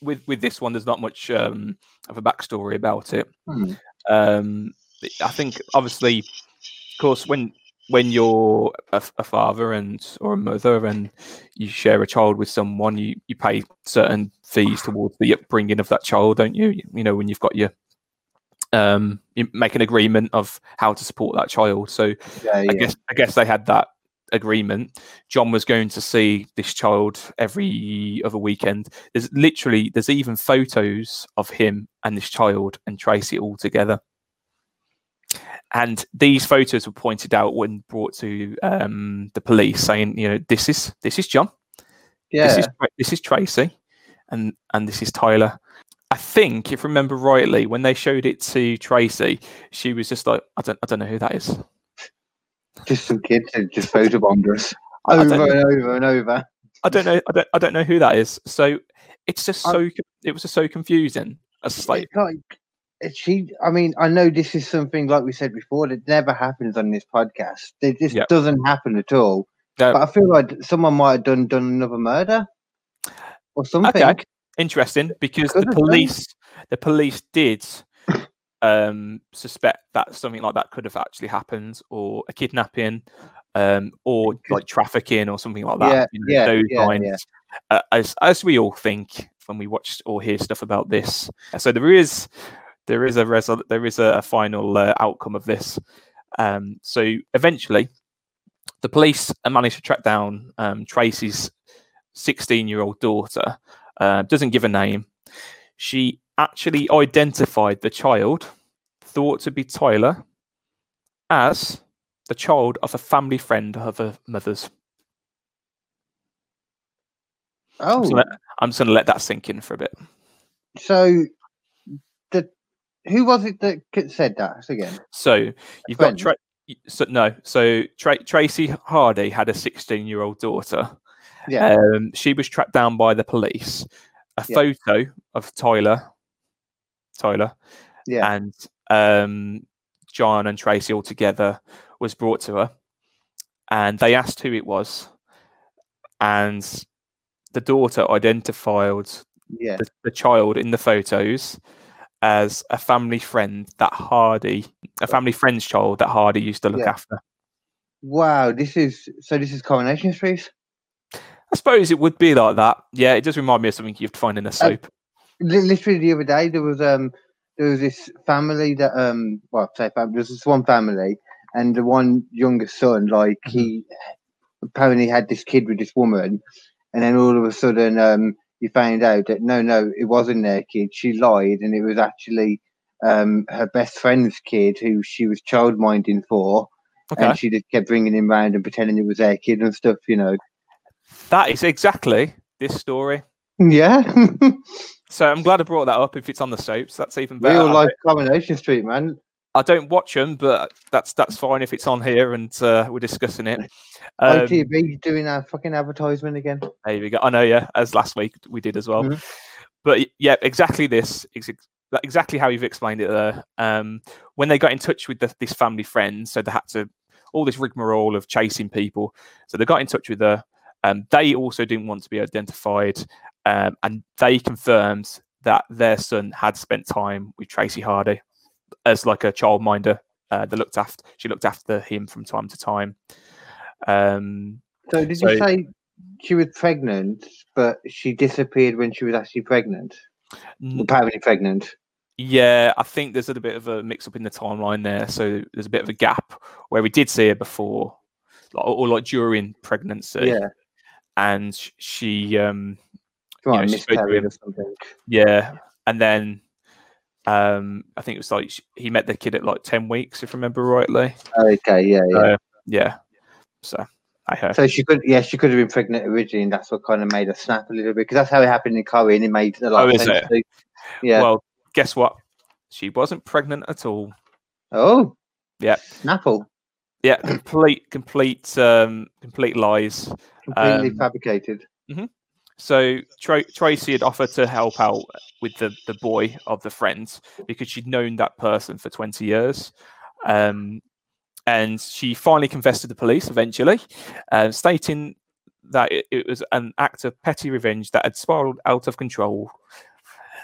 with with this one, there's not much um, of a backstory about it. Hmm. Um, I think, obviously, of course, when when you're a father and or a mother and you share a child with someone, you you pay certain fees towards the upbringing of that child, don't you? You, you know, when you've got your um, you make an agreement of how to support that child. So Yeah, I guess I guess they had that agreement. John was going to see this child every other weekend. There's literally there's even photos of him and this child and Tracy all together. And these photos were pointed out when brought to um, the police, saying, you know, this is this is John, yeah. this is this is Tracy, and and this is Tyler. I think, if I remember rightly, when they showed it to Tracy, she was just like, I don't I don't know who that is. Just some kids who just photobombed us over and over and over. I don't know. I don't. I don't know who that is. So it's just so. co- It was just so confusing. It's just like It's like she. I mean, I know this is something like we said before that never happens on this podcast. It just Yeah. doesn't happen at all. No. But I feel like someone might have done done another murder or something. okay, interesting because the Could have done. police, the police did um, suspect that something like that could have actually happened, or a kidnapping, um, or like trafficking, or something like that. Yeah, you know, yeah, those yeah, lines, yeah. Uh, as as we all think when we watch or hear stuff about this. So there is there is a result. There is a, final uh, outcome of this. Um, so eventually, the police managed to track down um, Tracy's 16-year-old daughter. Uh, doesn't give a name. She actually identified the child, thought to be Tyler, as the child of a family friend of her mother's. Oh, I'm just gonna- I'm just going to let that sink in for a bit. so the who was it that said that again? So you've got? Tra- so, no. So Tra- Tracy Hardy had a 16 year old daughter. Yeah. Um, she was tracked down by the police. A Yeah. photo of Tyler, Tyler, Yeah. and um, John and Tracy all together was brought to her, and they asked who it was, and the daughter identified Yeah. the, the child in the photos as a family friend that Hardy, a family friend's child that Hardy used to look Yeah. after. Wow. This is so. This is Coronation Street. I suppose it would be like that. Yeah, it does remind me of something you'd find in a soap. Li- Literally the other day, there was um there was this family that um well say family, there was this one family and the one younger son like he apparently had this kid with this woman and then all of a sudden um you found out that no no it wasn't their kid she lied and it was actually um her best friend's kid who she was child minding for okay, and she just kept bringing him round and pretending it was their kid and stuff you know. That is exactly this story. yeah So I'm glad I brought that up. If it's on the soaps, that's even better. real life Coronation Street man I don't watch them, but that's that's fine if it's on here and uh, we're discussing it. Um, ITV doing our fucking advertisement again. There we go. I know, yeah, as last week we did as well. Mhm. But yeah, exactly this, ex- ex- that- exactly how you've explained it there. Um, when they got in touch with the, this family friend, so they had to all this rigmarole of chasing people. So they got in touch with her. Um, they also didn't want to be identified, um, and they confirmed that their son had spent time with Tracy Hardy as like a childminder. Uh, that looked after she looked after him from time to time. Um, So did So- you say she was pregnant, but she disappeared when she was actually pregnant? n- Apparently pregnant. Yeah, I think there's a little bit of a mix up in the timeline there. So there's a bit of a gap where we did see her before, like, or like during pregnancy, Yeah. And she, um, Come on, Yeah, she's supposed to or something. yeah, and then, um, I think it was like sh- he met the kid at like ten weeks, if I remember rightly. Okay, yeah, yeah. Uh, yeah, so I heard. so she could, yeah, she could have been pregnant originally, and that's what kind of made her snap a little bit because that's how it happened in Corrie, and It made a lot Oh, of sense. it? Yeah. Well, guess what? She wasn't pregnant at all. oh, Yeah. Snapple, Yeah, complete, complete, um, complete lies. completely Um, fabricated. So Tra- Tracy had offered to help out with the, the boy of the friends because she'd known that person for 20 years. Um, and she finally confessed to the police eventually, uh, stating that it, it was an act of petty revenge that had spiraled out of control.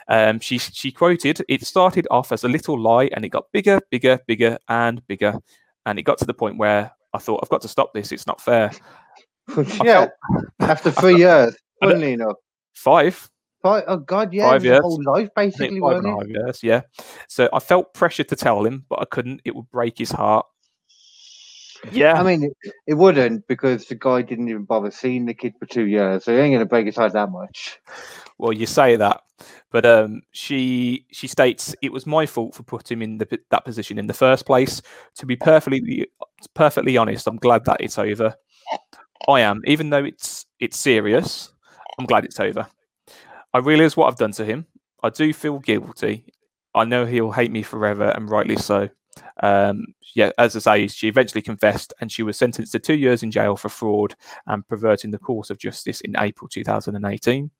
Um, she, she quoted, It started off as a little lie and it got bigger, bigger, bigger, and bigger. And it got to the point where I thought, I've got to stop this. It's not fair. yeah, after three years, I don't- funnily enough. Five, Five, oh God, yeah, Five years. whole life basically, five wasn't and a it? half years, yeah. So I felt pressure to tell him, but I couldn't. It would break his heart. Yeah, I mean, it, it wouldn't because the guy didn't even bother seeing the kid for two years, so he ain't gonna break his heart that much. well, you say that, but um, she she states it was my fault for putting him in the, that position in the first place. To be perfectly perfectly honest, I'm glad that it's over. I am, even though it's it's serious. I'm glad it's over. I realise what I've done to him. I do feel guilty. I know he'll hate me forever, and rightly so. Um, yeah, as I say, she eventually confessed, and she was sentenced to two years in jail for fraud and perverting the course of justice in April 2018.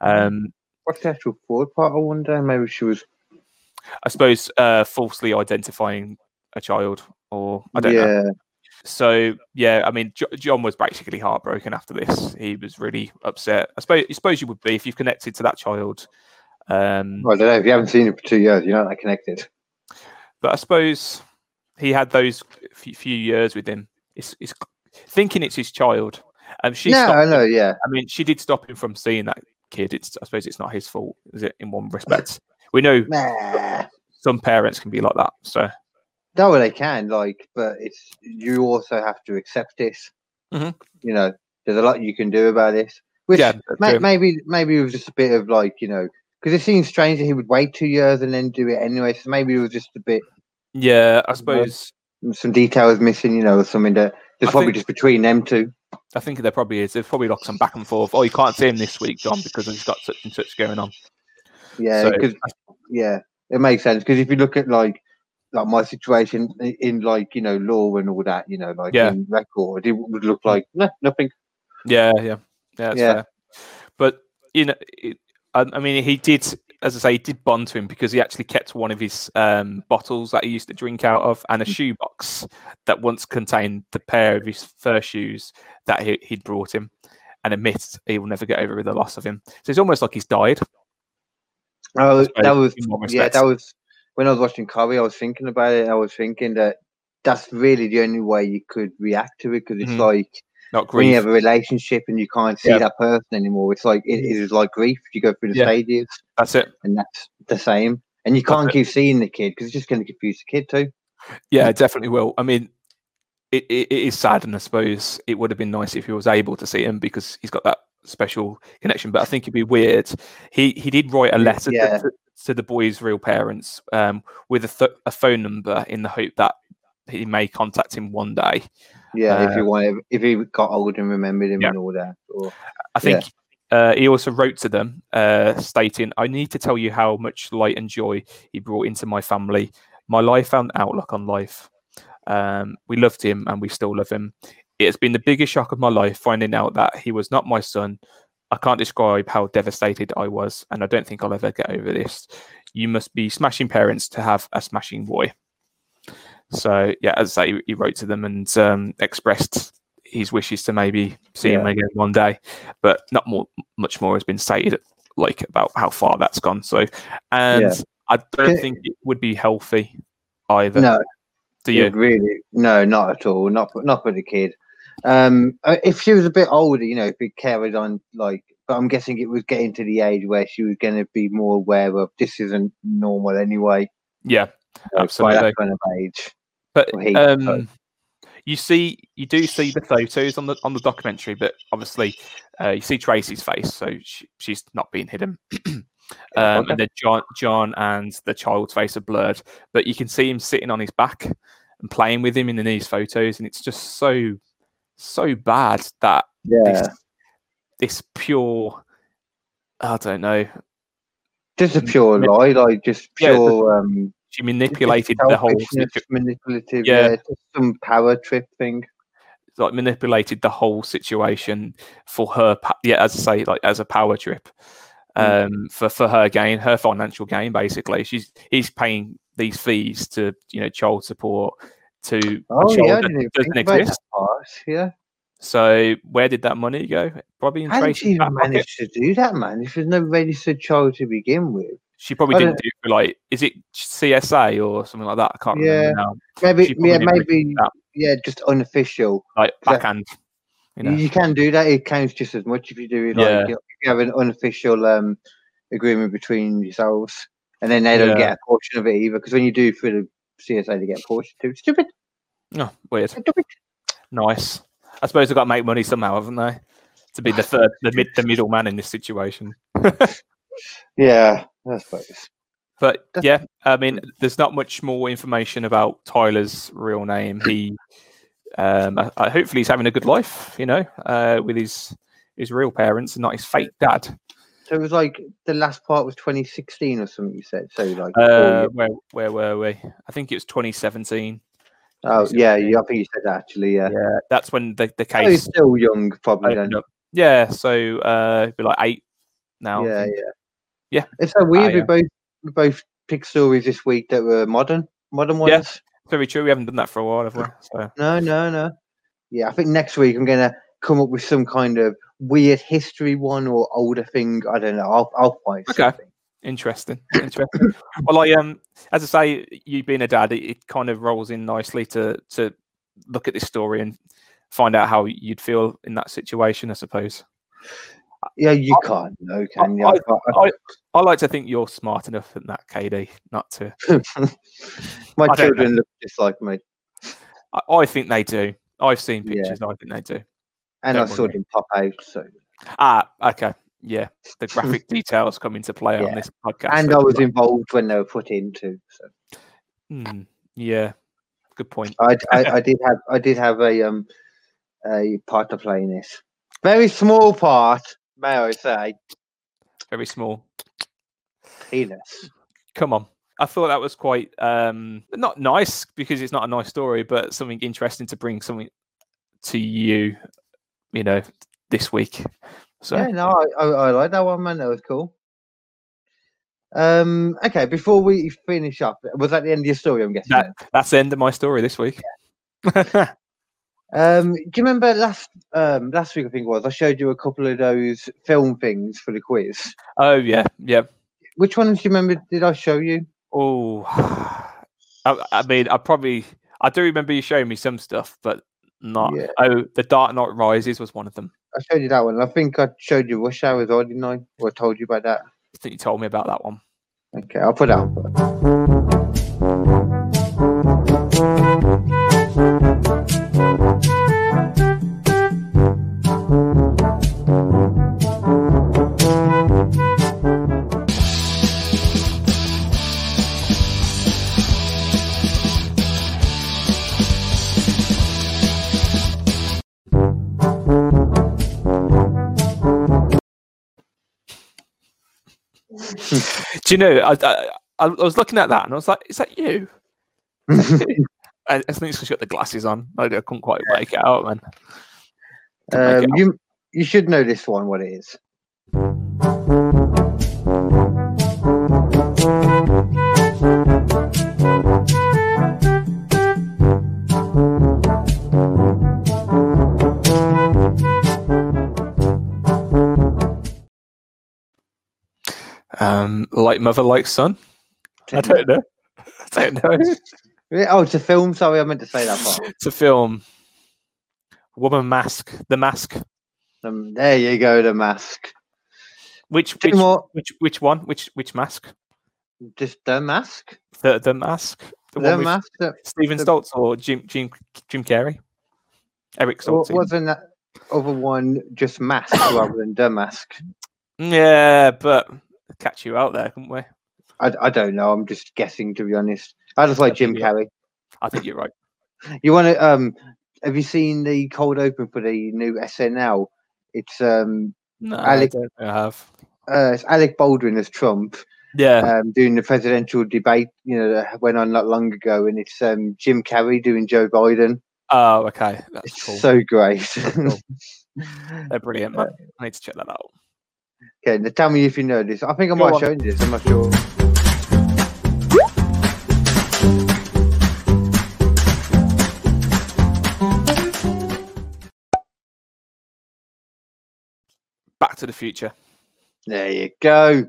Um, What's the actual fraud part? I wonder. Maybe she was. I suppose uh, falsely identifying a child, or I don't know. So yeah, I mean, John was basically heartbroken after this. He was really upset. I suppose, I suppose you would be if you've connected to that child. Um, Well, I don't know. If you haven't seen it for two years, you're not that connected. But I suppose he had those few, few years with him. It's, it's thinking it's his child. Um, she no, I him- know. Yeah. I mean, she did stop him from seeing that kid. It's I suppose it's not his fault, is it? In one respect, we know Nah. some parents can be like that. So No, well, they can, like, but it's you also have to accept this. Mhm. You know, there's a lot you can do about this. Which Yeah, may, maybe maybe it was just a bit of like you know because it seems strange that he would wait two years and then do it anyway. So maybe it was just a bit yeah, I mm-hmm. suppose some details missing, you know, or something that there's I probably think- just between them two. I think there probably is. There's probably like some back and forth. Oh, you can't see him this week, John, because he's got such and such going on. Yeah, So- because yeah, it makes sense because if you look at like like my situation in like you know law and all that, you know, like Yeah. in record, it would look like no, nothing. Yeah, yeah, yeah. That's Yeah. fair. But you know, it, I, I mean, he did, as I say, he did bond to him because he actually kept one of his um, bottles that he used to drink out of, and a Mm. shoebox that once contained the pair of his first shoes that he, he'd brought him, and admits he will never get over the loss of him. So it's almost like he's died. Oh, suppose that was yeah, that was when I was watching Corrie. I was thinking about it. I was thinking that that's really the only way you could react to it because it's Mhm. like Not when you have a relationship and you can't see Yeah. that person anymore. It's like it is like grief. You go through the Yeah. stages, That's it. and that's the same. And you can't it. keep seeing the kid because it's just going to confuse the kid too. Yeah, it definitely will. I mean, it, it, it is sad, and I suppose it would have been nice if he was able to see him because he's got that special connection. But I think it'd be weird. He he did write a letter to- Yeah. to, to the boy's real parents um, with a, th- a phone number in the hope that he may contact him one day. Yeah, if Uh, you want, if he got old and remembered him Yeah. and all that. Or, I think uh, he also wrote to them, uh, stating, "I need to tell you how much light and joy he brought into my family, my life and outlook on life. Um, we loved him, and we still love him. It has been the biggest shock of my life finding out that he was not my son. I can't describe how devastated I was, and I don't think I'll ever get over this. You must be smashing parents to have a smashing boy." So yeah, as I say, he wrote to them and um, expressed his wishes to maybe see him again one day, but not more, much more has been stated like about how far that's gone. So, and Yeah. I don't Yeah. think it would be healthy either. no, do you? really? No, not at all. Not for, not for the kid. Um, uh, if she was a bit older, you know, if it carried on like, but I'm guessing it was getting to the age where she was going to be more aware of this isn't normal anyway. Yeah, By absolutely. that kind of age. But um, you see, you do see the photos on the on the documentary, but obviously, uh, you see Tracy's face, so she, she's not being hidden. um, okay. And then John, John and the child's face are blurred, but you can see him sitting on his back and playing with him in these photos, and it's just so so bad that Yeah, this, this pure, I don't know, just a pure lie, like just Yeah, the- pure um, she manipulated the whole situ- manipulative. Yeah. Yeah, some power trip thing. like manipulated the whole situation for her yeah as i say like as a power trip Mm. um for for her gain her financial gain basically she's he's paying these fees to you know child support to Oh yeah, that doesn't exist that. Yeah, so where did that money go probably in how did she even manage to do that, man? If there's no registered child to begin with. She probably didn't it for like is it csa or something like that i can't Yeah. remember now Maybe, yeah, maybe, yeah, just unofficial. like backhand you know you can do that. It counts just as much if you do it. Like, Yeah. if you have an unofficial um, agreement between yourselves, and then they don't Yeah. get a portion of it either. Because when you do for the CSA, they get a portion too. Stupid. oh weird Stupid. Nice. I suppose they've got to make money somehow, haven't they? To be the third, the mid, the middleman in this situation. Yeah, I suppose. But yeah, I mean, there's not much more information about Tyler's real name. He, um, I, I- hopefully, he's having a good life, you know, uh, with his his real parents and not his fake dad. So it was like the last part was 2016 or something. You said so, like. Uh, where where were we? I think it was 2017. oh yeah, yeah, I think you said that actually. Yeah. Yeah, that's when the the Oh, he's case still young, probably then. up. Yeah, so uh, be like eight now. Yeah, yeah. Yeah. It's so weird. We both we both picked stories this week that were modern, modern ones. Yes, Very true. We haven't done that for a while, have we? So No, no, no. Yeah, I think next week I'm gonna come up with some kind of weird history one or older thing. I don't know. I'll I'll find Okay. something. Interesting. Interesting. well, I um, as I say, you being a dad, it, it kind of rolls in nicely to to look at this story and find out how you'd feel in that situation. I suppose. Yeah, you can't know, can you? I, I- I, I like to think you're smart enough than that, KD, not to. my I children look just like me, I, I think they do. I've seen Yeah. pictures. I think they do. and I Don't saw worry. them pop out. So, Ah, okay. Yeah, the graphic details come into play Yeah. on this podcast. and I was involved when they were put into. So, Hmm, yeah, good point. I, I, I did have I did have a um a part to play in this. Very small part, may I say. Very small. Penis. Come on. I thought that was quite um not nice because it's not a nice story, but something interesting to bring something to you, you know, this week. So Yeah, no, I, I, I like that one, man. That was cool. Um. Okay, before we finish up, was that the end of your story? I'm guessing. that that's the end of my story this week. Um, do you remember last um last week? I think it was. I showed you a couple of those film things for the quiz. oh yeah, yeah. Which ones do you remember? Did I show you? Oh, I, I mean, I probably I do remember you showing me some stuff, but not. Yeah. Oh, the Dark Knight Rises was one of them. I showed you that one. I think I showed you Rush Hour as well, didn't I? Or I told you about that. I think you told me about that one. Okay, I'll put that on. Do you know? I, I I was looking at that and I was like, "Is that you?" I, I think it's because you got the glasses on. I, I couldn't quite make it out, man. Um, it out. you you should know this one. What it is? Um, like mother, like son. I don't know. I don't know. Oh, it's a film. Sorry, I meant to say that part. it's a film. Woman Mask. The Mask. Um, there you go. The mask. Which Two which, more. which which one? Which which mask? Just the mask. The the mask. The, The, one mask. The, Stephen the- Stoltz or Jim Jim Jim Carrey? Eric Stoltz. wasn't that other one just mask rather than the mask? Yeah, but catch you out there, couldn't we? I, I don't know. I'm just guessing to be honest. I just like Jim Carrey. I think you're right. You want to um? Have you seen the cold open for the new SNL? It's um, No, Alec- I I have. uh it's Alec Baldwin as Trump Yeah. um doing the presidential debate. You know that went on not long ago, and it's um Jim Carrey doing Joe Biden. oh, okay. That's It's cool. so great. Cool. They're brilliant, man. I need to check that out. Okay, now tell me if you know this. I think I might on. have shown you this. I'm not sure. Back to the Future. There you go.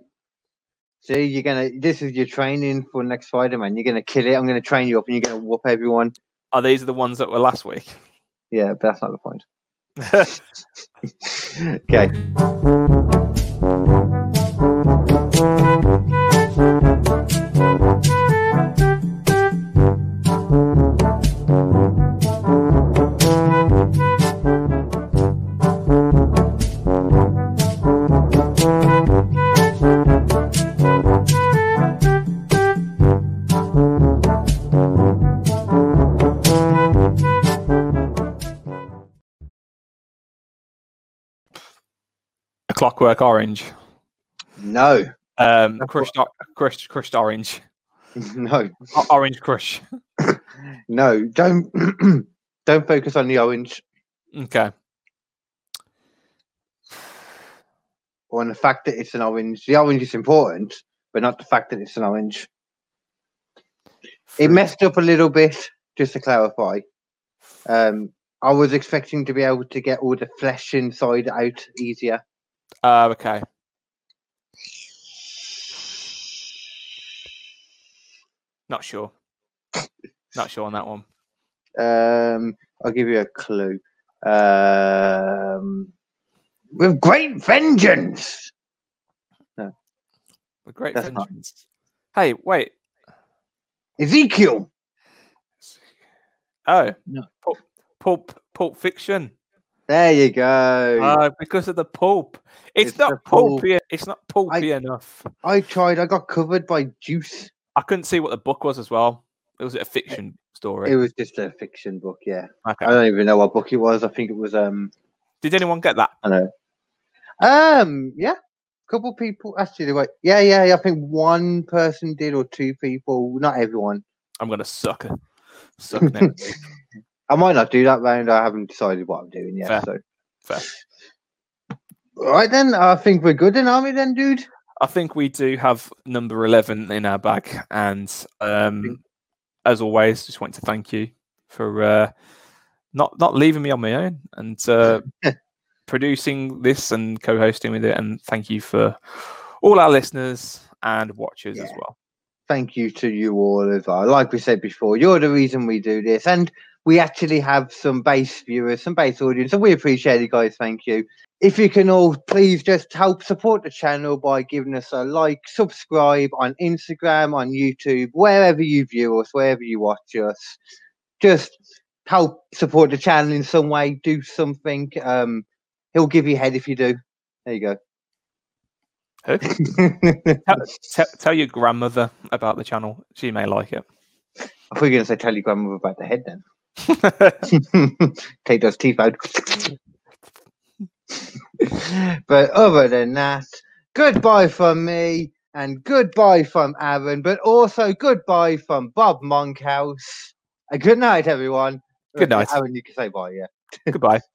See, you're gonna. This is your training for next Spider-Man. You're gonna kill it. I'm gonna train you up, and you're gonna whoop everyone. Are these are the ones that were last week. Yeah, but that's not the point. okay. Clockwork Orange. No, Um, crushed, crushed, crushed orange. no, orange crush. no. Don't don't focus on the orange Okay. or on the fact that it's an orange. The orange is important, but not the fact that it's an orange. It messed up a little bit, just to clarify. Um, I was expecting to be able to get all the flesh inside out easier. Uh, okay. Not sure. Not sure on that one. Um, I'll give you a clue. Um, with great vengeance. With great That's not- vengeance. Hey, wait. Ezekiel. Oh, No. Pulp, Pulp, Pulp Fiction. There you go. Uh, because of the pulp. It's, It's not pulp. pulpy. It's not pulpy enough. I tried. I got covered by juice. I couldn't see what the book was as well. It was a fiction story. It was just a fiction book. Yeah. okay. I don't even know what book it was. I think it was. Um. Did anyone get that? I know. Um. Yeah. A couple people actually. Wait. Yeah. Yeah. yeah, I think one person did, or two people. Not everyone. I'm gonna suck. Suck next week. I might not do that round. I haven't decided what I'm doing yet. Fair. So. Fair. All right then. I think we're good then, army then, dude? I think we do have number eleven in our bag, and um, as always, just want to thank you for uh, not not leaving me on my own and uh, producing this and co-hosting with it, and thank you for all our listeners and watchers as well. thank you to you all as well. Like we said before, you're the reason we do this, and we actually have some base viewers, some base audience, and we appreciate it, guys. Thank you. If you can all please just help support the channel by giving us a like, subscribe on Instagram, on YouTube, wherever you view us, wherever you watch us. Just help support the channel in some way. Do something. Um, he'll give you a head if you do. There you go. Who? tell, tell, tell your grandmother about the channel; she may like it. I thought you were going to say tell your grandmother about the head then. Take those teeth out. but other than that, goodbye from me and goodbye from Aaron, but also goodbye from Bob Monkhouse. And good night, everyone. Good night. Aaron, you can say bye, yeah. Goodbye.